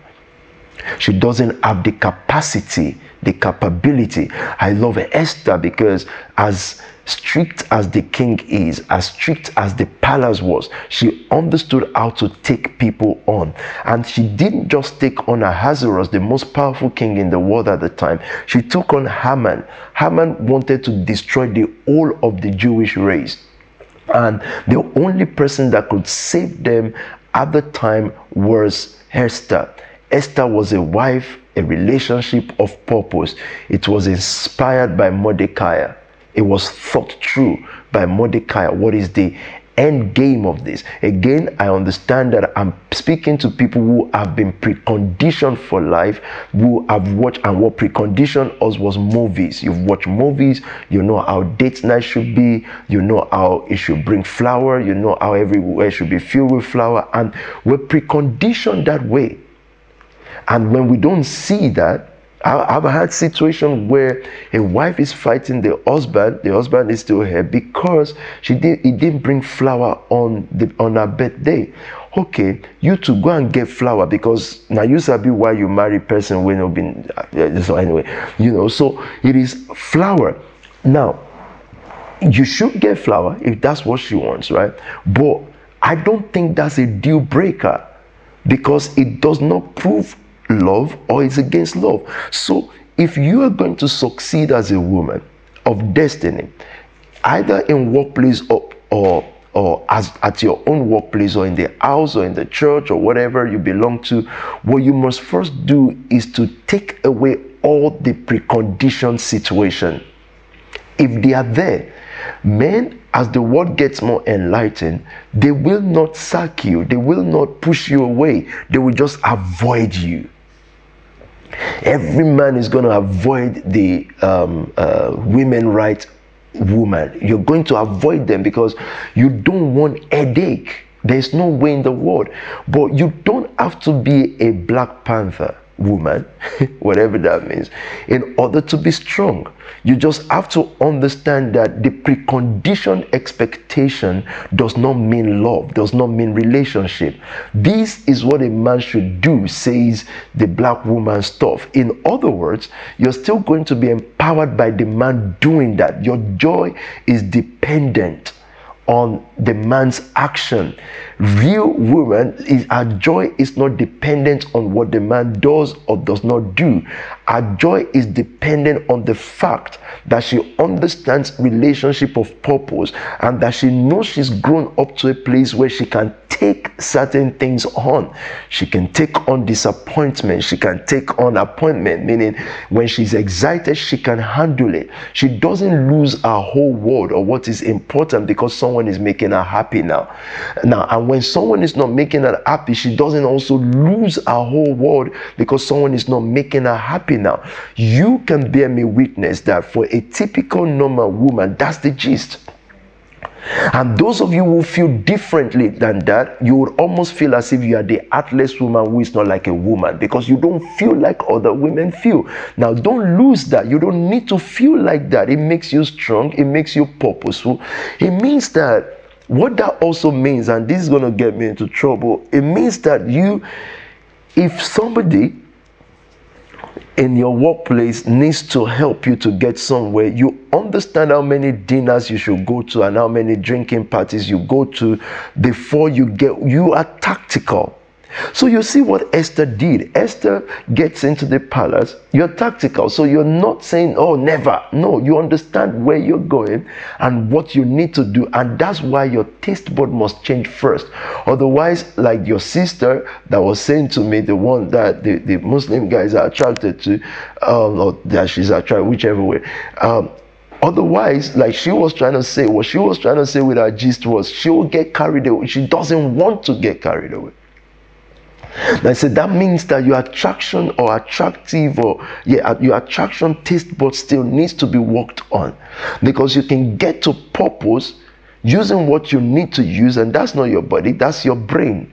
She doesn't have the capacity, the capability. I love Esther because as strict as the king is, as strict as the palace was, she understood how to take people on. And she didn't just take on Ahasuerus, the most powerful king in the world at the time. She took on Haman. Haman wanted to destroy the whole of the Jewish race. And the only person that could save them at the time was Esther. Esther was a wife, a relationship of purpose. It was inspired by Mordecai. It was thought through by Mordecai. What is the end game of this? Again, I understand that I'm speaking to people who have been preconditioned for life, who have watched and what preconditioned us was movies. You've watched movies, you know how date night should be, you know how it should bring flower, you know how everywhere should be filled with flower, and we're preconditioned that way. And when we don't see that, I've had situations where a wife is fighting the husband, the husband is still here because she did he didn't bring flower on the on her birthday. Okay, you to go and get flower because now you sabi why you marry person when you've been uh, so anyway, you know. So it is flower. Now, you should get flower if that's what she wants, right? But I don't think that's a deal breaker because it does not prove love or it's against love. So if you are going to succeed as a woman of destiny, either in workplace or, or or as at your own workplace or in the house or in the church or whatever you belong to, what you must first do is to take away all the preconditioned situation. If they are there, men, as the world gets more enlightened, they will not sack you, they will not push you away, they will just avoid you. Every man is going to avoid the um, uh, women right woman. You're going to avoid them because you don't want headache. There's no way in the world. But you don't have to be a Black Panther woman, whatever that means, in order to be strong. You just have to understand that the preconditioned expectation does not mean love, does not mean relationship. This is what a man should do, says the black woman stuff. In other words, you're still going to be empowered by the man doing that. Your joy is dependent on the man's action. Real woman is our joy is not dependent on what the man does or does not do our joy is dependent on the fact that she understands relationship of purpose and that she knows she's grown up to a place where she can take certain things on. She can take on disappointment. She can take on appointment, meaning when she's excited, she can handle it. She doesn't lose her whole world or what is important because someone is making her happy now. Now, and when someone is not making her happy, she doesn't also lose her whole world because someone is not making her happy now. You can bear me witness that for a typical normal woman, that's the gist. And those of you who feel differently than that, you would almost feel as if you are the athlete woman who is not like a woman because you don't feel like other women feel. Now, don't lose that. You don't need to feel like that. It makes you strong, it makes you purposeful. It means that what that also means, and this is going to get me into trouble, it means that you, if somebody in your workplace needs to help you to get somewhere, you understand how many dinners you should go to and how many drinking parties you go to before you get, you are tactical. So you see what Esther did. Esther gets into the palace. You're tactical. So you're not saying, oh, never. No, you understand where you're going and what you need to do. And that's why your taste bud must change first. Otherwise, like your sister that was saying to me, the one that the, the Muslim guys are attracted to, um, or that she's attracted, whichever way. Um, Otherwise, like she was trying to say, what she was trying to say with her gist was she will get carried away. She doesn't want to get carried away. I said that means that your attraction or attractive or yeah, uh, your attraction taste but still needs to be worked on. Because you can get to purpose using what you need to use, and that's not your body, that's your brain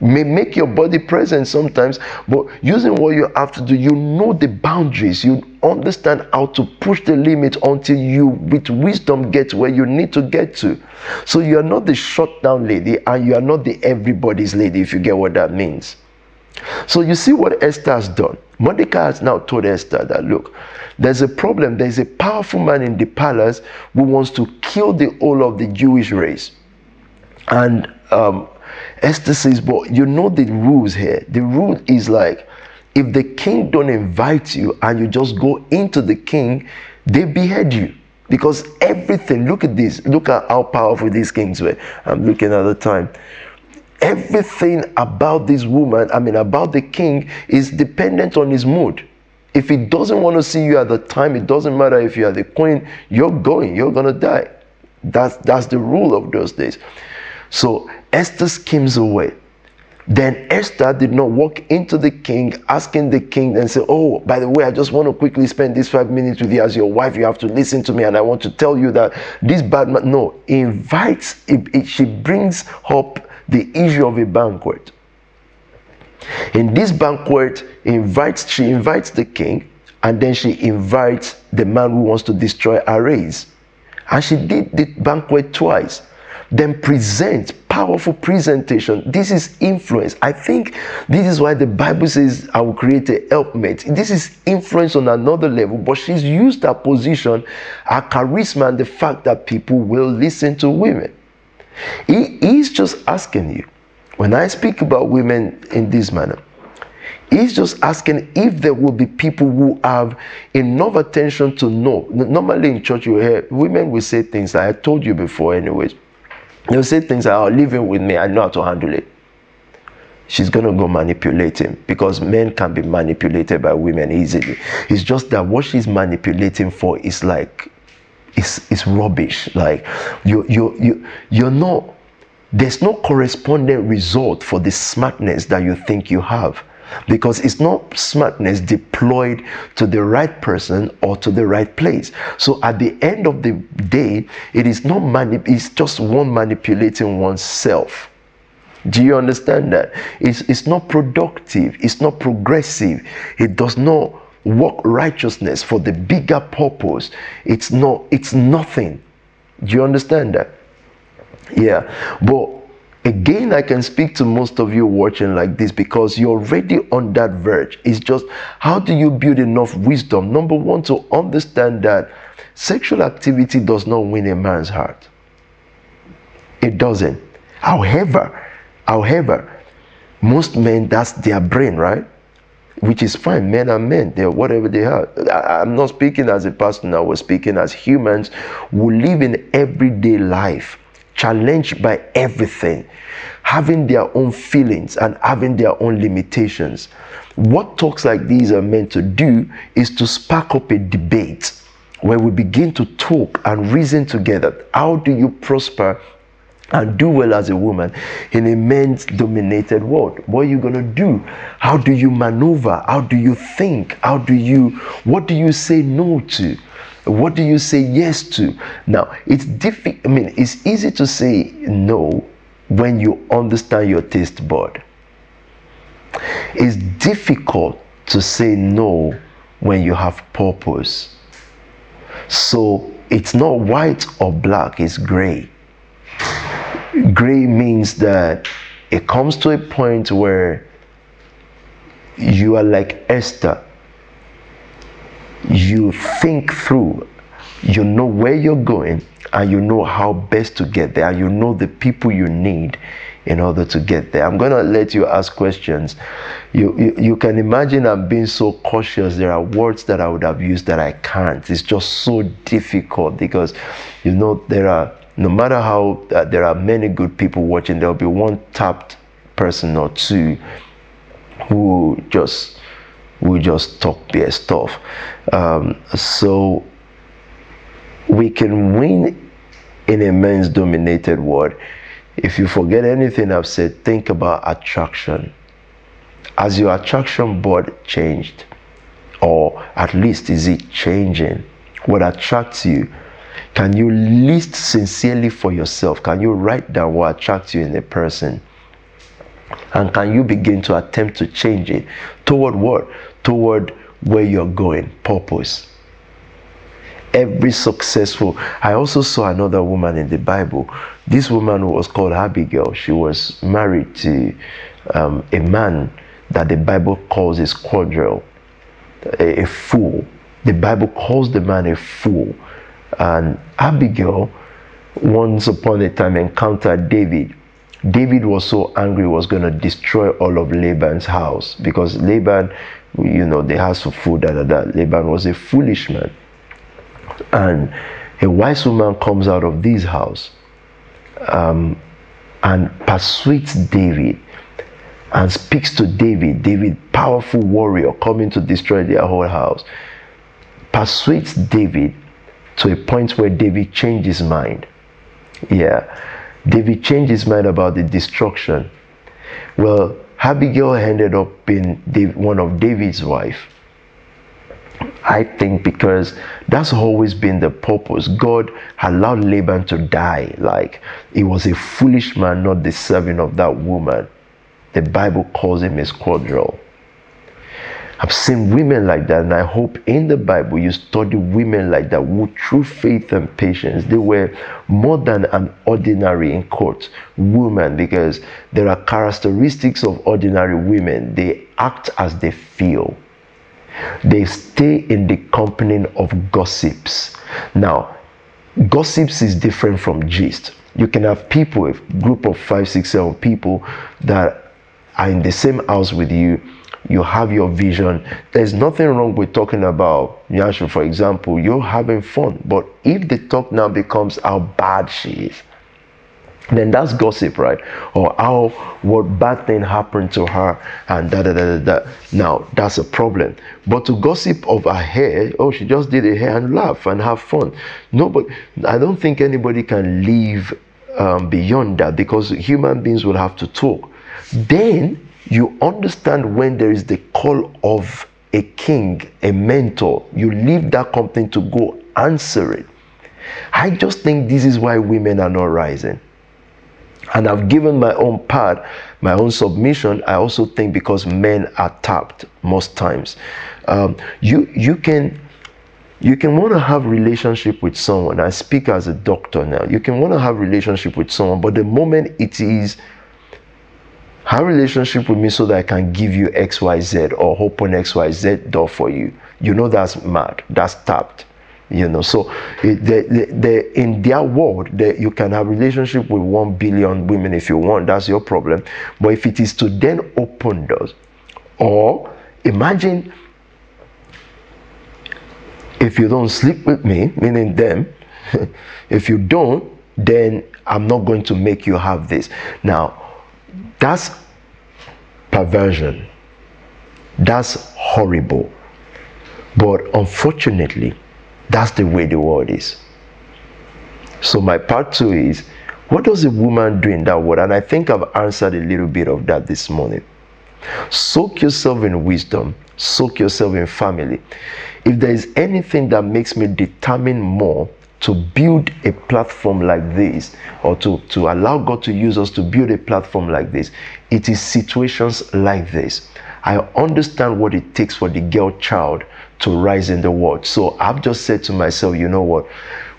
may make your body present sometimes, but using what you have to do, you know the boundaries, you understand how to push the limit until you, with wisdom, get where you need to get to. So you are not the shutdown lady and you are not the everybody's lady, if you get what that means. So you see what Esther has done. Mordecai has now told Esther that look, there's a problem. There's a powerful man in the palace who wants to kill the whole of the Jewish race. And um, Says, but you know the rules here. The rule is like, if the king don't invite you and you just go into the king, they behead you. Because everything, look at this, look at how powerful these kings were. I'm looking at the time. Everything about this woman, I mean, about the king, is dependent on his mood. If he doesn't want to see you at the time, it doesn't matter if you are the queen, you're going, you're gonna die. That's that's the rule of those days. So Esther schemes away. Then Esther did not walk into the king, asking the king and say, Oh, by the way, I just want to quickly spend these five minutes with you as your wife. You have to listen to me, and I want to tell you that this bad man. No, invites, it, it, she brings up the issue of a banquet. In this banquet, invites, she invites the king, and then she invites the man who wants to destroy her race. And she did the banquet twice then present powerful presentation this is influence i think this is why the bible says i will create a helpmate this is influence on another level but she's used her position her charisma and the fact that people will listen to women he, he's just asking you when i speak about women in this manner He's just asking if there will be people who have enough attention to know. Normally in church, you hear women will say things I told you before, anyways. They'll say things like, oh, leave him with me. I know how to handle it. She's going to go manipulate him because men can be manipulated by women easily. It's just that what she's manipulating for is like, it's, it's rubbish. Like, you, you, you, you're not, there's no corresponding result for the smartness that you think you have because it's not smartness deployed to the right person or to the right place. So at the end of the day, it is not mani- it's just one manipulating oneself. Do you understand that? It's, it's not productive, it's not progressive, it does not work righteousness for the bigger purpose. It's not, it's nothing. Do you understand that? Yeah. But Again, I can speak to most of you watching like this because you're already on that verge. It's just how do you build enough wisdom? Number one, to understand that sexual activity does not win a man's heart. It doesn't. However, however, most men that's their brain, right? Which is fine. Men are men. They're whatever they are. I, I'm not speaking as a pastor now. We're speaking as humans who live in everyday life, challenged by everything, having their own feelings and having their own limitations. What talks like these are meant to do is to spark up a debate where we begin to talk and reason together. How do you prosper and do well as a woman in a men's dominated world? What are you going to do? How do you maneuver? How do you think? How do you what do you say no to what do you say yes to? Now it's difficult i mean it's easy to say no when you understand your taste bud. It's difficult to say no when you have purpose. So it's not white or black it's gray. Gray means that it comes to a point where you are like Esther. You think through, you know where you're going, and you know how best to get there, you know the people you need in order to get there. I'm going to let you ask questions. You, you, you can imagine I'm being so cautious. There are words that I would have used that I can't. It's just so difficult because, you know, there are no matter how uh, there are many good people watching, there'll be one tapped person or two who just will just talk their stuff. Um, so we can win in a men's dominated world. If you forget anything I've said, think about attraction. Has your attraction board changed? Or at least is it changing? What attracts you? Can you list sincerely for yourself? Can you write down what attracts you in a person? And can you begin to attempt to change it toward what? Toward where you're going, purpose. Every successful. I also saw another woman in the Bible. This woman was called Abigail. She was married to um, a man that the Bible calls a scoundrel, a, a fool. The Bible calls the man a fool and Abigail once upon a time encountered David. David was so angry he was going to destroy all of Laban's house because Laban, you know, the house of food, da, da, da. Laban was a foolish man. And a wise woman comes out of this house um, and persuades David and speaks to David. David, powerful warrior, coming to destroy their whole house, persuades David to a point where David changed his mind. Yeah, David changed his mind about the destruction. Well, Abigail ended up being one of David's wife. I think because that's always been the purpose. God allowed Laban to die. Like he was a foolish man, not deserving of that woman. The Bible calls him a scoundrel. I've seen women like that, and I hope in the Bible you study women like that who, through faith and patience, they were more than an ordinary in court woman because there are characteristics of ordinary women. They act as they feel, they stay in the company of gossips. Now, gossips is different from gist. You can have people, a group of five, six, seven people that are in the same house with you you have your vision. There's nothing wrong with talking about Yashu, for example. You're having fun. But if the talk now becomes how bad she is, then that's gossip, right? Or how what bad thing happened to her and da da da da da. Now that's a problem. But to gossip of her hair, oh, she just did her hair and laugh and have fun. No, but I don't think anybody can live um, beyond that because human beings will have to talk. Then you understand when there is the call of a king, a mentor, you leave that company to go answer it. I just think this is why women are not rising. And I've given my own part, my own submission. I also think because men are tapped most times. Um, you you can you can want to have relationship with someone. I speak as a doctor now. You can want to have relationship with someone, but the moment it is have a relationship with me so that I can give you XYZ or open XYZ door for you. You know that's mad. That's tapped. you know so eh, it, they, they, they, in their world they, you can have relationship with 1 billion women if you want that's your problem but if it is to then open doors or imagine if you don't sleep with me meaning them if you don't then i'm not going to make you have this now that's perversion that's horrible but unfortunately that's the way the world is. So my part two is, what does a woman do in that world? And I think I've answered a little bit of that this morning. Soak yourself in wisdom. Soak yourself in family. If there is anything that makes me determine more to build a platform like this or to, to allow God to use us to build a platform like this, it is situations like this. I understand what it takes for the girl child to rise in the world. So I've just said to myself, you know what?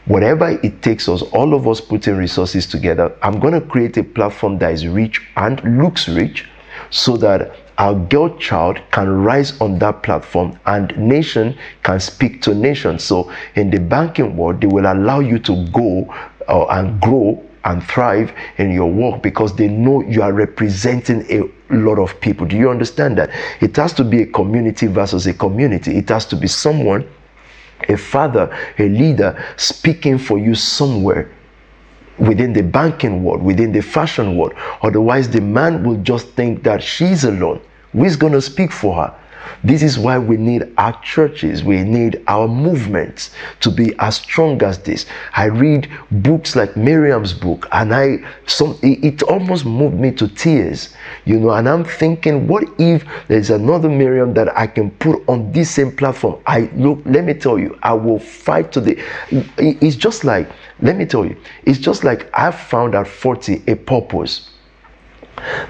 Whatever it takes us, all of us putting resources together, I'm going to create a platform that is rich and looks rich so that our girl child can rise on that platform and nation can speak to nation. So in the banking world, they will allow you to go uh, and grow and thrive in your work because they know you are representing a lot of people. Do you understand that? It has to be a community versus a community. It has to be someone, a father, a leader speaking for you somewhere within the banking world, within the fashion world. Otherwise, the man will just think that she's alone. Who's going to speak for her? This is why we need our churches, we need our movements to be as strong as this. I read books like Miriam's book, and I some it, it almost moved me to tears, you know. And I'm thinking, what if there's another Miriam that I can put on this same platform? I look, let me tell you, I will fight to the. It's just like, let me tell you, it's just like I found at 40 a purpose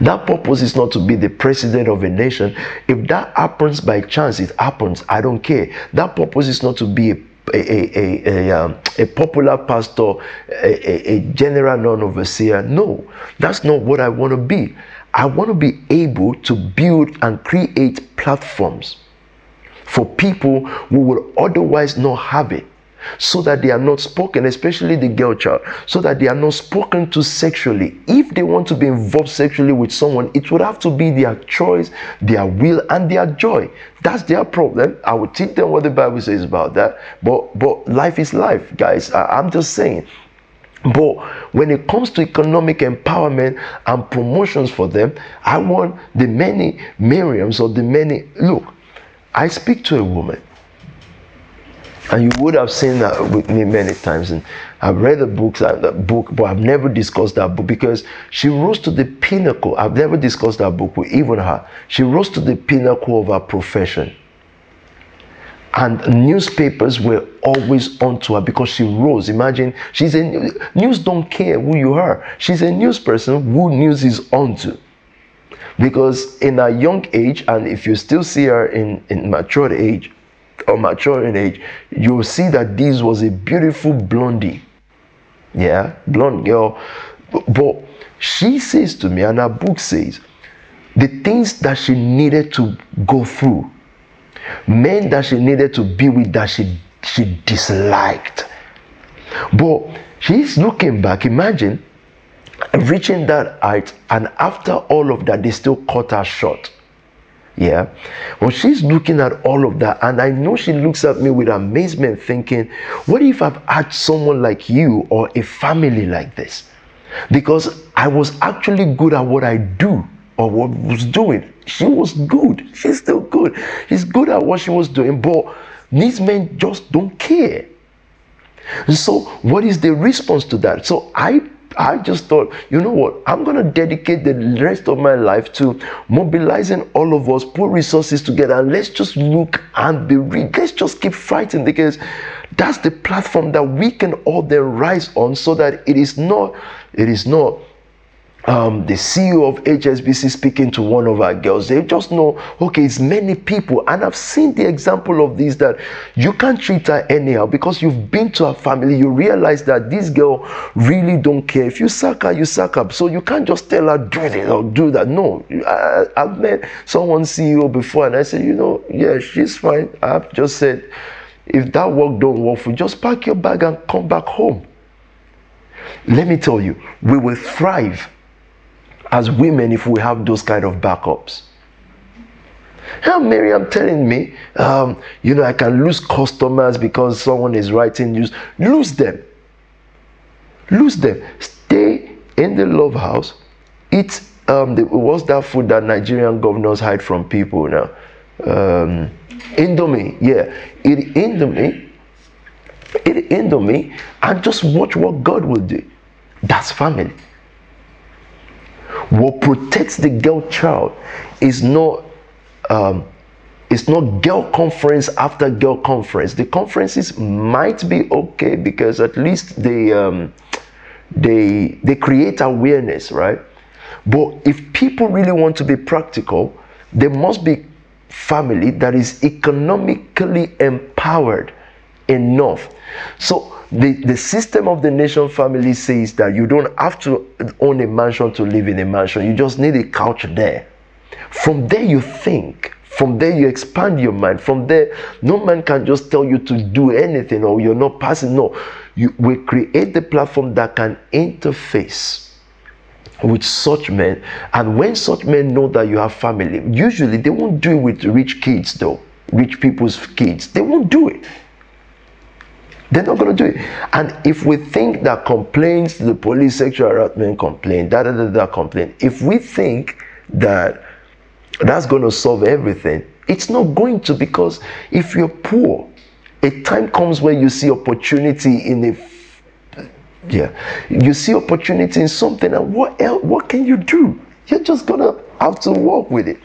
that purpose is not to be the president of a nation. If that happens by chance, it happens. I don't care. That purpose is not to be a a, a, a, um, a, popular pastor, a, a general non overseer. No, that's not what I want to be. I want to be able to build and create platforms for people who would otherwise not have it so that they are not spoken, especially the girl child, so that they are not spoken to sexually. If they want to be involved sexually with someone, it would have to be their choice, their will, and their joy. That's their problem. I will teach them what the Bible says about that. But but life is life, guys. I, I'm just saying. But when it comes to economic empowerment and promotions for them, I want the many Miriams or the many look. I speak to a woman and you would have seen that with me many times. And I've read the books, uh, the book, but I've never discussed that book because she rose to the pinnacle. I've never discussed that book with even her. She rose to the pinnacle of her profession. And newspapers were always onto her because she rose. Imagine she's a news don't care who you are. She's a news person who news is onto. Because in a young age, and if you still see her in, in mature age, or maturing age, you'll see that this was a beautiful blondie. Yeah, blonde girl. But she says to me, and her book says, the things that she needed to go through, men that she needed to be with that she, she disliked. But she's looking back, imagine reaching that height, and after all of that, they still cut her short. Yeah. Well, she's looking at all of that, and I know she looks at me with amazement, thinking, What if I've had someone like you or a family like this? Because I was actually good at what I do or what I was doing. She was good. She's still good. She's good at what she was doing, but these men just don't care. And So, what is the response to that? So, I I just thought, you know what? I'm going to dedicate the rest of my life to mobilizing all of us, put resources together, and let's just look and be real. Let's just keep fighting because that's the platform that we can all then rise on so that it is not, it is not um, the CEO of HSBC speaking to one of our girls, they just know, okay, it's many people. And I've seen the example of this that you can't treat her anyhow because you've been to her family. You realize that this girl really don't care. If you suck her, you suck her. So you can't just tell her, do this or do that. No. I, I've met someone CEO before and I said, you know, yeah, she's fine. I've just said, if that work don't work for you, just pack your bag and come back home. Let me tell you, we will thrive as women if we have those kind of backups. How Miriam telling me, um, you know, I can lose customers because someone is writing news. Lose them. Lose them. Stay in the love house. Eat um, the, what's that food that Nigerian governors hide from people now? Um, Indomie. Yeah, eat Indomie. Eat Indomie and just watch what God will do. That's family. What protects the girl child is not um, it's not girl conference after girl conference. The conferences might be okay because at least they um, they they create awareness, right? But if people really want to be practical, there must be family that is economically empowered enough. So the, the system of the nation family says that you don't have to own a mansion to live in a mansion. You just need a couch there. From there, you think. From there, you expand your mind. From there, no man can just tell you to do anything or you're not passing. No, you we create the platform that can interface with such men. And when such men know that you have family, usually they won't do it with rich kids, though, rich people's kids. They won't do it. They're not going to do it. And if we think that complaints, the police sexual harassment complaint, da da da da complaint, if we think that that's going to solve everything. It's not going to because if you're poor, a time comes where you see opportunity in a yeah, you see opportunity in something, and what else? What can you do? You're just gonna have to work with it.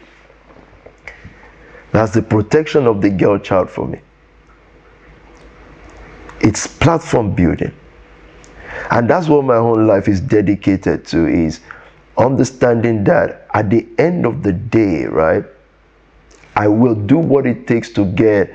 That's the protection of the girl child for me. It's platform building. And that's what my whole life is dedicated to is understanding that at the end of the day, right, I will do what it takes to get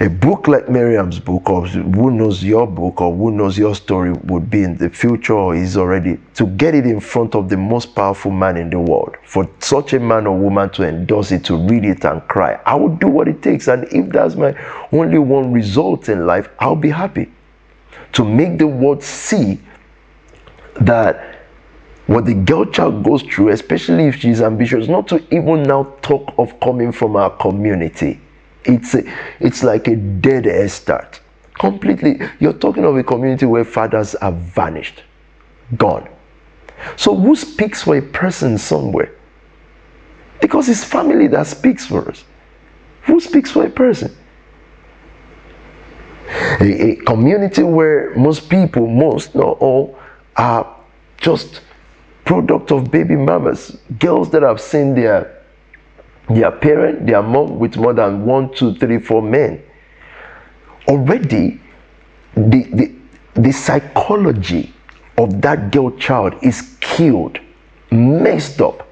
a book like Miriam's book, or who knows your book, or who knows your story would be in the future, or is already to get it in front of the most powerful man in the world. For such a man or woman to endorse it, to read it and cry, I will do what it takes. And if that's my only one result in life, I'll be happy to make the world see that what the girl child goes through, especially if she's ambitious, not to even now talk of coming from our community. It's a, it's like a dead air start. Completely, you're talking of a community where fathers are vanished, gone. So who speaks for a person somewhere? Because it's family that speaks for us. Who speaks for a person? A, a community where most people, most not all, are just product of baby mamas, girls that have seen their their parent, their mom with more than one, two, three, four men. Already, the, the, the psychology of that girl child is killed, messed up.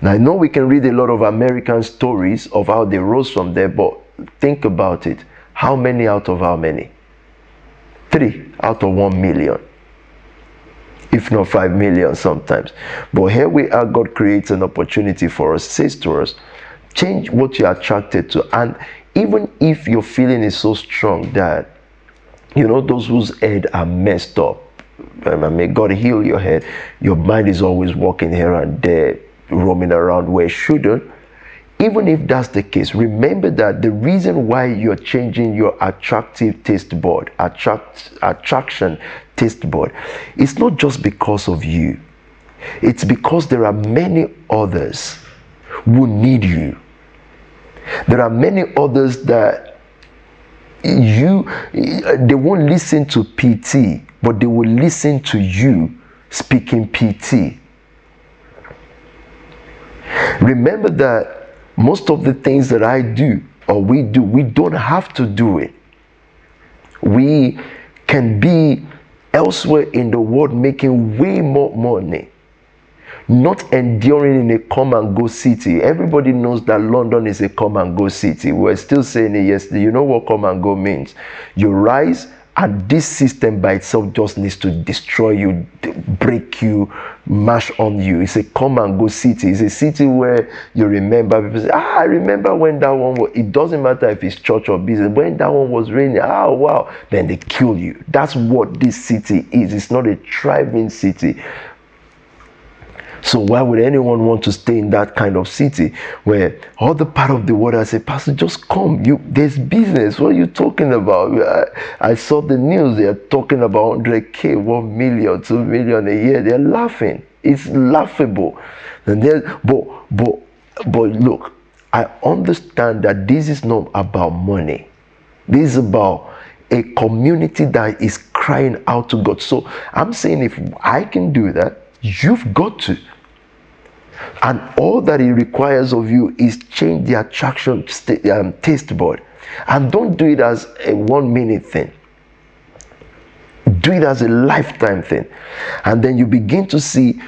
Now, I know we can read a lot of American stories of how they rose from there, but think about it. How many out of how many? Three out of one million if not 5 million sometimes. But here we are, God creates an opportunity for us, says to us, change what you're attracted to. And even if your feeling is so strong that, you know, those whose head are messed up, um, may God heal your head, your mind is always walking here and there, roaming around where it shouldn't even if that's the case, remember that the reason why you're changing your attractive taste board, attract, attraction taste board, is not just because of you. It's because there are many others who need you. There are many others that you they won't listen to PT, but they will listen to you speaking PT. Remember that most of the things that I do or we do, we don't have to do it. We can be elsewhere in the world making way more money, not enduring in a come and go city. Everybody knows that London is a come and go city. We're still saying it yesterday. You know what come and go means? You rise and this system by itself just needs to destroy you, break you, mash on you. It's a come and go city. It's a city where you remember people say, Ah, I remember when that one was. It doesn't matter if it's church or business. When that one was raining, ah, wow. Then they kill you. That's what this city is. It's not a thriving city. So why would anyone want to stay in that kind of city where the part of the world I say, Pastor, just come. You there's business. What are you talking about? I, I saw the news. They're talking about 100k, 1 million, 2 million a year. They're laughing. It's laughable. And then, but but but look, I understand that this is not about money. This is about a community that is crying out to God. So I'm saying if I can do that, you've got to. And all that it requires of you is change the attraction st- um, taste board. And don't do it as a one minute thing. Do it as a lifetime thing. And then you begin to see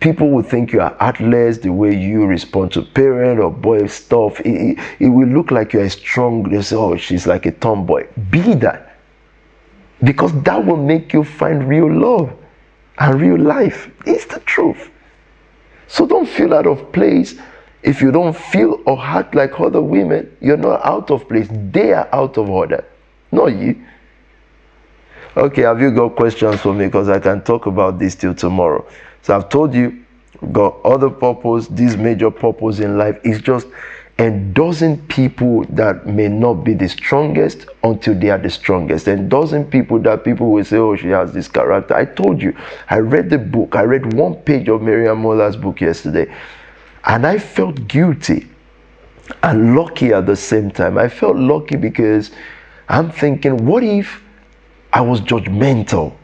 people will think you are heartless the way you respond to parent or boy stuff. It, it, it will look like you're strong, they say, oh, she's like a tomboy. Be that. Because that will make you find real love and real life. It's the truth. So don't feel out of place. If you don't feel or act like other women, you're not out of place. They are out of order, not you. Okay, have you got questions for me? Because I can talk about this till tomorrow. So I've told you, got other purpose. This major purpose in life is just endorsing people that may not be the strongest until they are the strongest. Endorsing people that people will say, oh, she has this character. I told you, I read the book. I read one page of Miriam Muller's book yesterday, and I felt guilty and lucky at the same time. I felt lucky because I'm thinking, what if I was judgmental?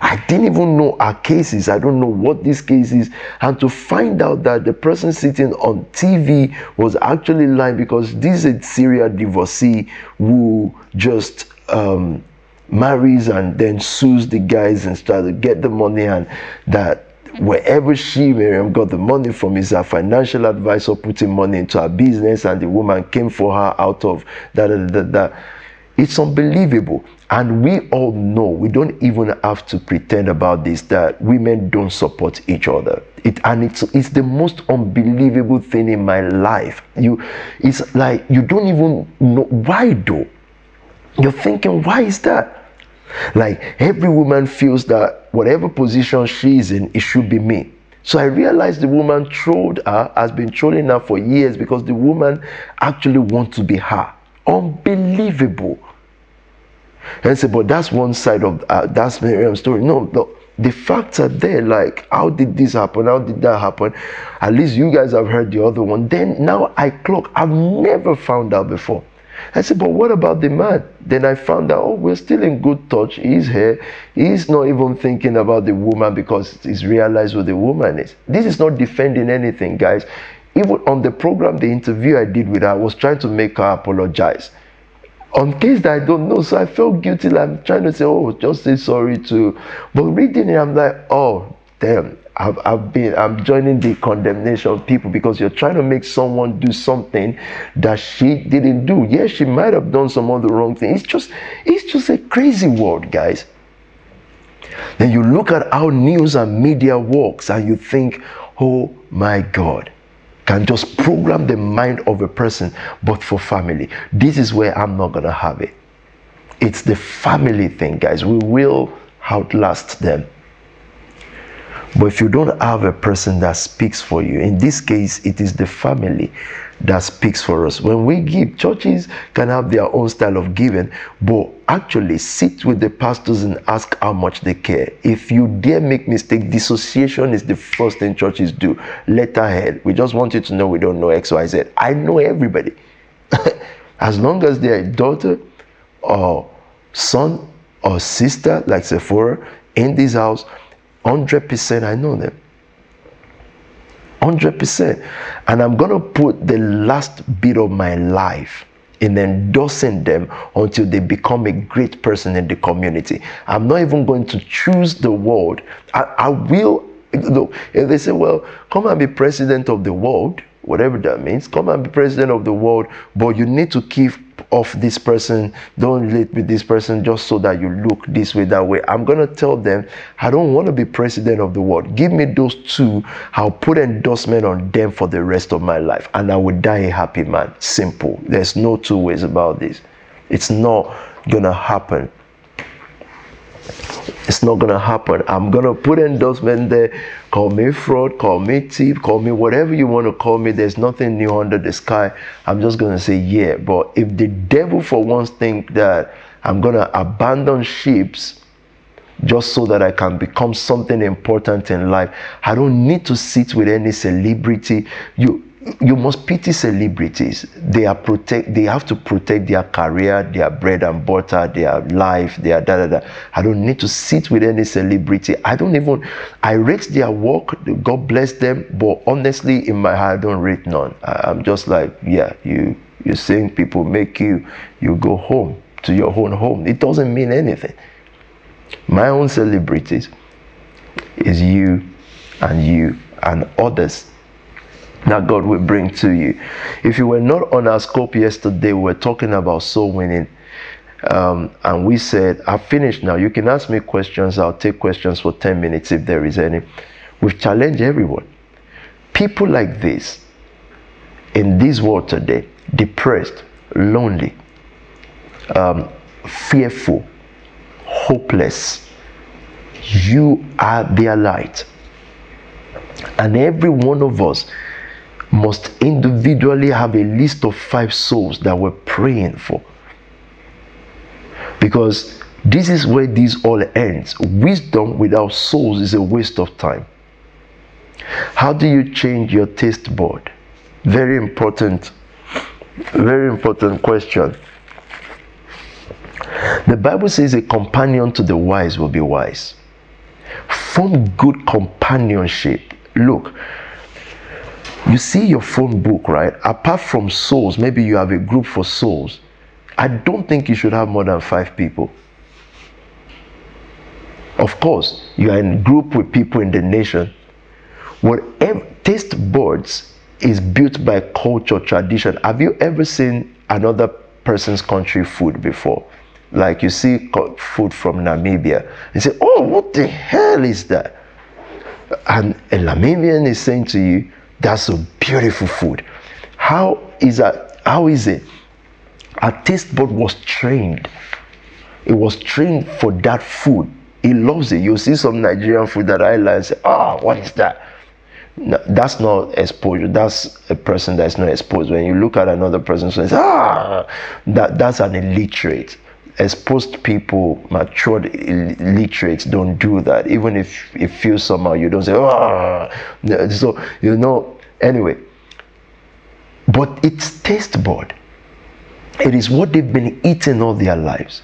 I didn't even know our cases. I don't know what this case is. And to find out that the person sitting on TV was actually lying because this is a serial divorcee who just um, marries and then sues the guys and starts to get the money and that wherever she Miriam got the money from is her financial advisor putting money into her business and the woman came for her out of that that that, that. It's unbelievable. And we all know, we don't even have to pretend about this, that women don't support each other. It, and it's, it's the most unbelievable thing in my life. You, it's like you don't even know why though. You're thinking, why is that? Like every woman feels that whatever position she's in, it should be me. So I realized the woman trolled her, has been trolling her for years because the woman actually wants to be her. Unbelievable. And say, but that's one side of uh, that's Miriam's story. No, no, the facts are there. Like, how did this happen? How did that happen? At least you guys have heard the other one. Then now I clock. I've never found out before. I said, but what about the man? Then I found out, oh, we're still in good touch. He's here. He's not even thinking about the woman because he's realized who the woman is. This is not defending anything, guys. Even on the program, the interview I did with her, I was trying to make her apologize on case that I don't know. So I felt guilty. Like I'm trying to say, oh, just say sorry to. But reading it, I'm like, oh, damn. I've, I've been I'm joining the condemnation of people because you're trying to make someone do something that she didn't do. Yes, she might have done some other wrong thing. It's just it's just a crazy world, guys. Then you look at how news and media works and you think, oh my God can just program the mind of a person, but for family. This is where I'm not to have it. It's the family thing, guys. We will outlast them. But if you don't have a person that speaks for you, in this case, it is the family that speaks for us. When we give, churches can have their own style of giving, but actually sit with the pastors and ask how much they care. If you dare make mistake, dissociation is the first thing churches do. Letterhead. We just want you to know we don't know X, Y, Z. I know everybody. as long as they're a daughter or son or sister, like Sephora, in this house, 100% I know them. 100%. And I'm going to put the last bit of my life in endorsing them until they become a great person in the community. I'm not even going to choose the world. I, I will, look, if they say, well, come and be president of the world, whatever that means, come and be president of the world, but you need to keep off this person, don't relate with this person just so that you look this way, that way. I'm going to tell them, I don't want to be president of the world. Give me those two, I'll put endorsement on them for the rest of my life, and I will die a happy man. Simple. There's no two ways about this. It's not to happen. It's not gonna happen. I'm gonna put endorsement there. Call me fraud, call me thief, call me whatever you want to call me. There's nothing new under the sky. I'm just gonna say yeah. But if the devil for once think that I'm gonna abandon ships just so that I can become something important in life, I don't need to sit with any celebrity. You you must pity celebrities. They are protect. They have to protect their career, their bread and butter, their life, their da da da. I don't need to sit with any celebrity. I don't even. I rate their work. God bless them. But honestly, in my heart, I don't rate none. I, I'm just like, yeah, you you saying people make you you go home to your own home. It doesn't mean anything. My own celebrities is you and you and others that God will bring to you. If you were not on our scope yesterday, we were talking about soul winning. Um, and we said, I've finished now. You can ask me questions. I'll take questions for 10 minutes if there is any. We've challenged everyone. People like this in this world today, depressed, lonely, um, fearful, hopeless, you are their light. And every one of us must individually have a list of five souls that we're praying for. Because this is where this all ends. Wisdom without souls is a waste of time. How do you change your taste board? Very important, very important question. The Bible says a companion to the wise will be wise. Form good companionship. Look, you see your phone book, right? Apart from souls, maybe you have a group for souls. I don't think you should have more than five people. Of course, you are in group with people in the nation. Whatever taste buds is built by culture, tradition. Have you ever seen another person's country food before? Like you see food from Namibia and say, Oh, what the hell is that? And a Namibian is saying to you, that's a beautiful food. How is that? How is it? Our taste bud was trained. It was trained for that food. He loves it. You see some Nigerian food that I like say, oh, what is that? No, that's not exposure. That's a person that's not exposed. When you look at another person, so ah, that, that's an illiterate. Exposed people, matured illiterates don't do that. Even if it feels somehow, you don't say, ah. So, you know, anyway. But it's taste bud. It is what they've been eating all their lives.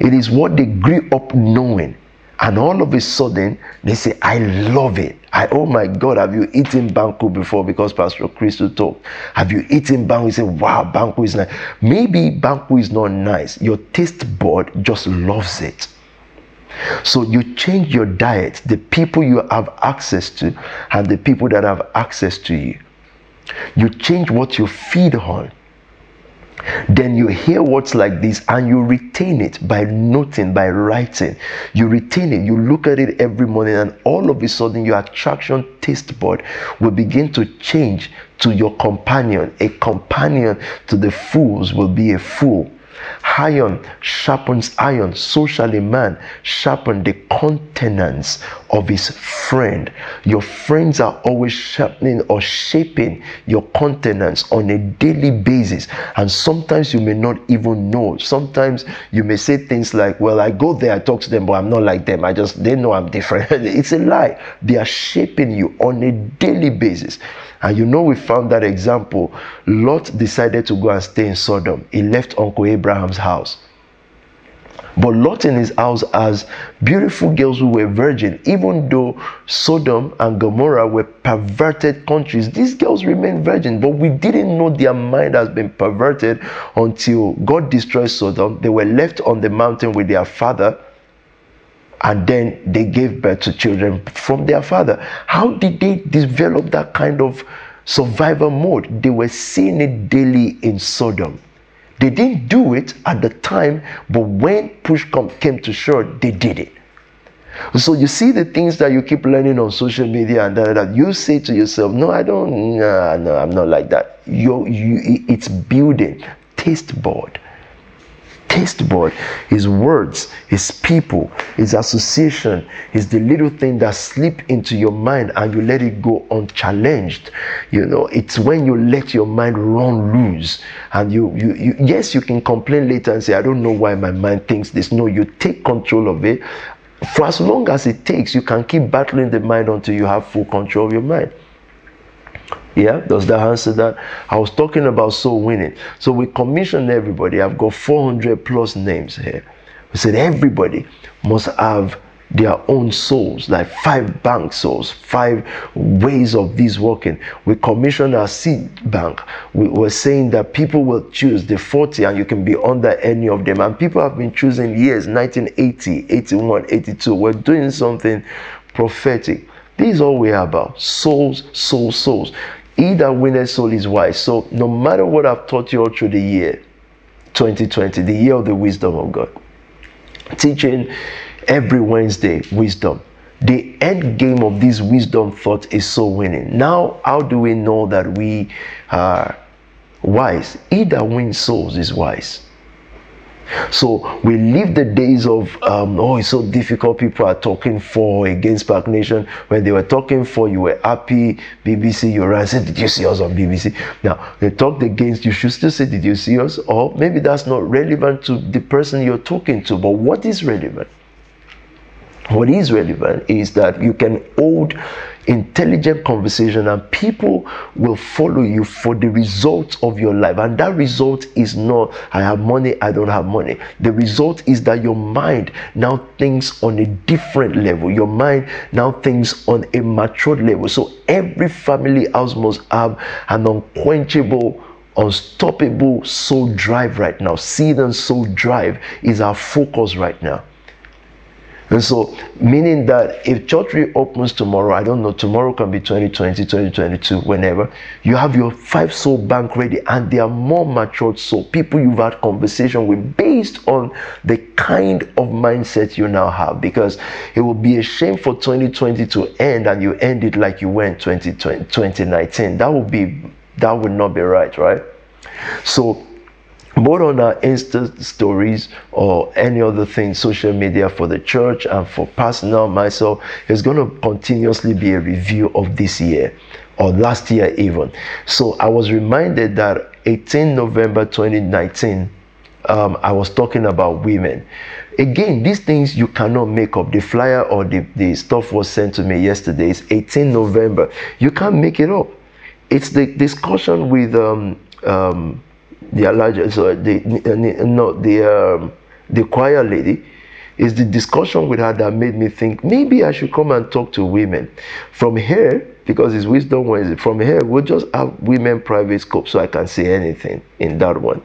It is what they grew up knowing. And all of a sudden, they say, I love it. I, oh my God, have you eaten banku before? Because Pastor Crystal talked. Have you eaten banku? He said, wow, banku is nice. Maybe banku is not nice. Your taste bud just loves it. So you change your diet, the people you have access to, and the people that have access to you. You change what you feed on then you hear words like this and you retain it by noting, by writing. You retain it, you look at it every morning, and all of a sudden your attraction taste bud will begin to change to your companion. A companion to the fools will be a fool Iron sharpens iron. So shall a man sharpen the countenance of his friend. Your friends are always sharpening or shaping your countenance on a daily basis. And sometimes you may not even know. Sometimes you may say things like, Well, I go there, I talk to them, but I'm not like them. I just, they know I'm different. it's a lie. They are shaping you on a daily basis. And you know, we found that example. Lot decided to go and stay in Sodom. He left Uncle Abraham's house. But Lot in his house has beautiful girls who were virgin. Even though Sodom and Gomorrah were perverted countries, these girls remained virgin. But we didn't know their mind has been perverted until God destroyed Sodom. They were left on the mountain with their father and then they gave birth to children from their father. How did they develop that kind of survival mode? They were seeing it daily in Sodom. They didn't do it at the time, but when push come, came to shove, they did it. So you see the things that you keep learning on social media and that, that you say to yourself, no, I don't, nah, no, I'm not like that. You, you, it's building taste board taste bud, his words, his people, his association, is the little thing that slip into your mind and you let it go unchallenged. You know, it's when you let your mind run loose and you, you, you yes, you can complain later and say, I don't know why my mind thinks this. No, you take control of it. For as long as it takes, you can keep battling the mind until you have full control of your mind. Yeah, does that answer that? I was talking about soul winning. So we commissioned everybody. I've got 400 plus names here. We said everybody must have their own souls, like five bank souls, five ways of this working. We commissioned our seed bank. We were saying that people will choose the 40 and you can be under any of them. And people have been choosing years 1980, 81, 82. We're doing something prophetic. This is all we're about souls, souls, souls. He that winneth soul is wise. So no matter what I've taught you all through the year 2020, the year of the wisdom of God, teaching every Wednesday wisdom. The end game of this wisdom thought is so winning. Now, how do we know that we are wise? He that wins souls is wise. So we leave the days of um, oh it's so difficult. People are talking for against SPAC Nation. When they were talking for, you were happy. BBC, you ran said, "Did you see us on BBC?" Now they talked against. You should still say, "Did you see us?" Or maybe that's not relevant to the person you're talking to. But what is relevant? What is relevant is that you can hold intelligent conversation and people will follow you for the result of your life. And that result is not i have money i don't have money. The result is that your mind now thinks on a different level. Your mind now thinks on a matured level. So every family house must have an unquenchable unstoppable soul drive right now. Seed and soul drive is our focus right now and so, meaning that if church reopens tomorrow, I don't know, tomorrow can be 2020, 2022, whenever, you have your five soul bank ready and they are more matured soul, people you've had conversation with based on the kind of mindset you now have. Because it will be a shame for 2020 to end and you end it like you went 2020, 2019. That would be, that would not be right, right? So, both on our Insta stories or any other thing, social media for the church and for personal myself, is going to continuously be a review of this year or last year even. So I was reminded that 18 November 2019, um, I was talking about women. Again, these things you cannot make up. The flyer or the, the stuff was sent to me yesterday. It's 18 November. You can't make it up. It's the discussion with um, um, the Elijah, so the no the um, the choir lady, is the discussion with her that made me think maybe I should come and talk to women. From here, because it's Wisdom Wednesday, from here we'll just have women private scope so I can say anything in that one.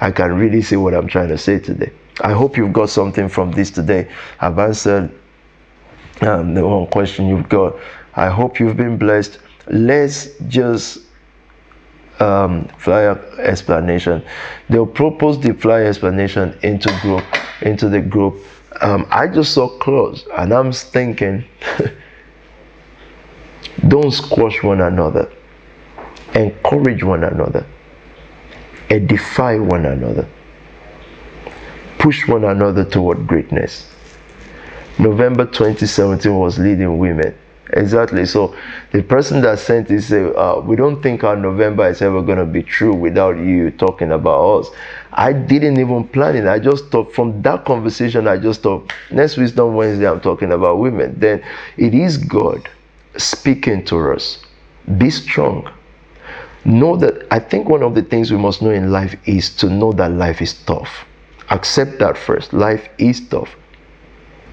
I can really say what I'm trying to say today. I hope you've got something from this today. I've answered um, the one question you've got. I hope you've been blessed. Let's just um, flyer explanation. They'll propose the flyer explanation into group, into the group. Um, I just saw close, and I'm thinking, don't squash one another, encourage one another, edify one another, push one another toward greatness. November 2017 was leading women. Exactly. So the person that sent it said, uh, "We don't think our November is ever going to be true without you talking about us." I didn't even plan it. I just thought from that conversation, I just thought next Wisdom Wednesday, I'm talking about women. Then it is God speaking to us. Be strong. Know that I think one of the things we must know in life is to know that life is tough. Accept that first. Life is tough.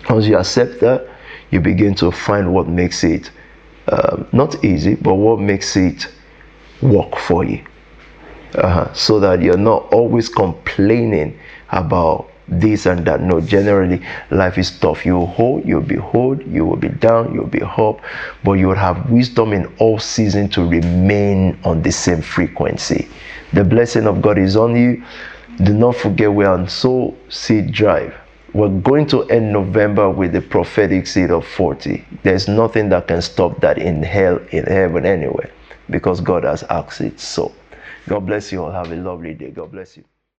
Once you accept that, you begin to find what makes it uh, not easy, but what makes it work for you. Uh-huh. So that you're not always complaining about this and that. No, generally, life is tough. You will hold, you'll be hold, you will be down, you'll be up, but you will have wisdom in all seasons to remain on the same frequency. The blessing of God is on you. Do not forget we are on Soul Seed Drive. We're going to end November with the prophetic seed of 40. There's nothing that can stop that in hell, in heaven, anywhere, because God has asked it so. God bless you all. Have a lovely day. God bless you.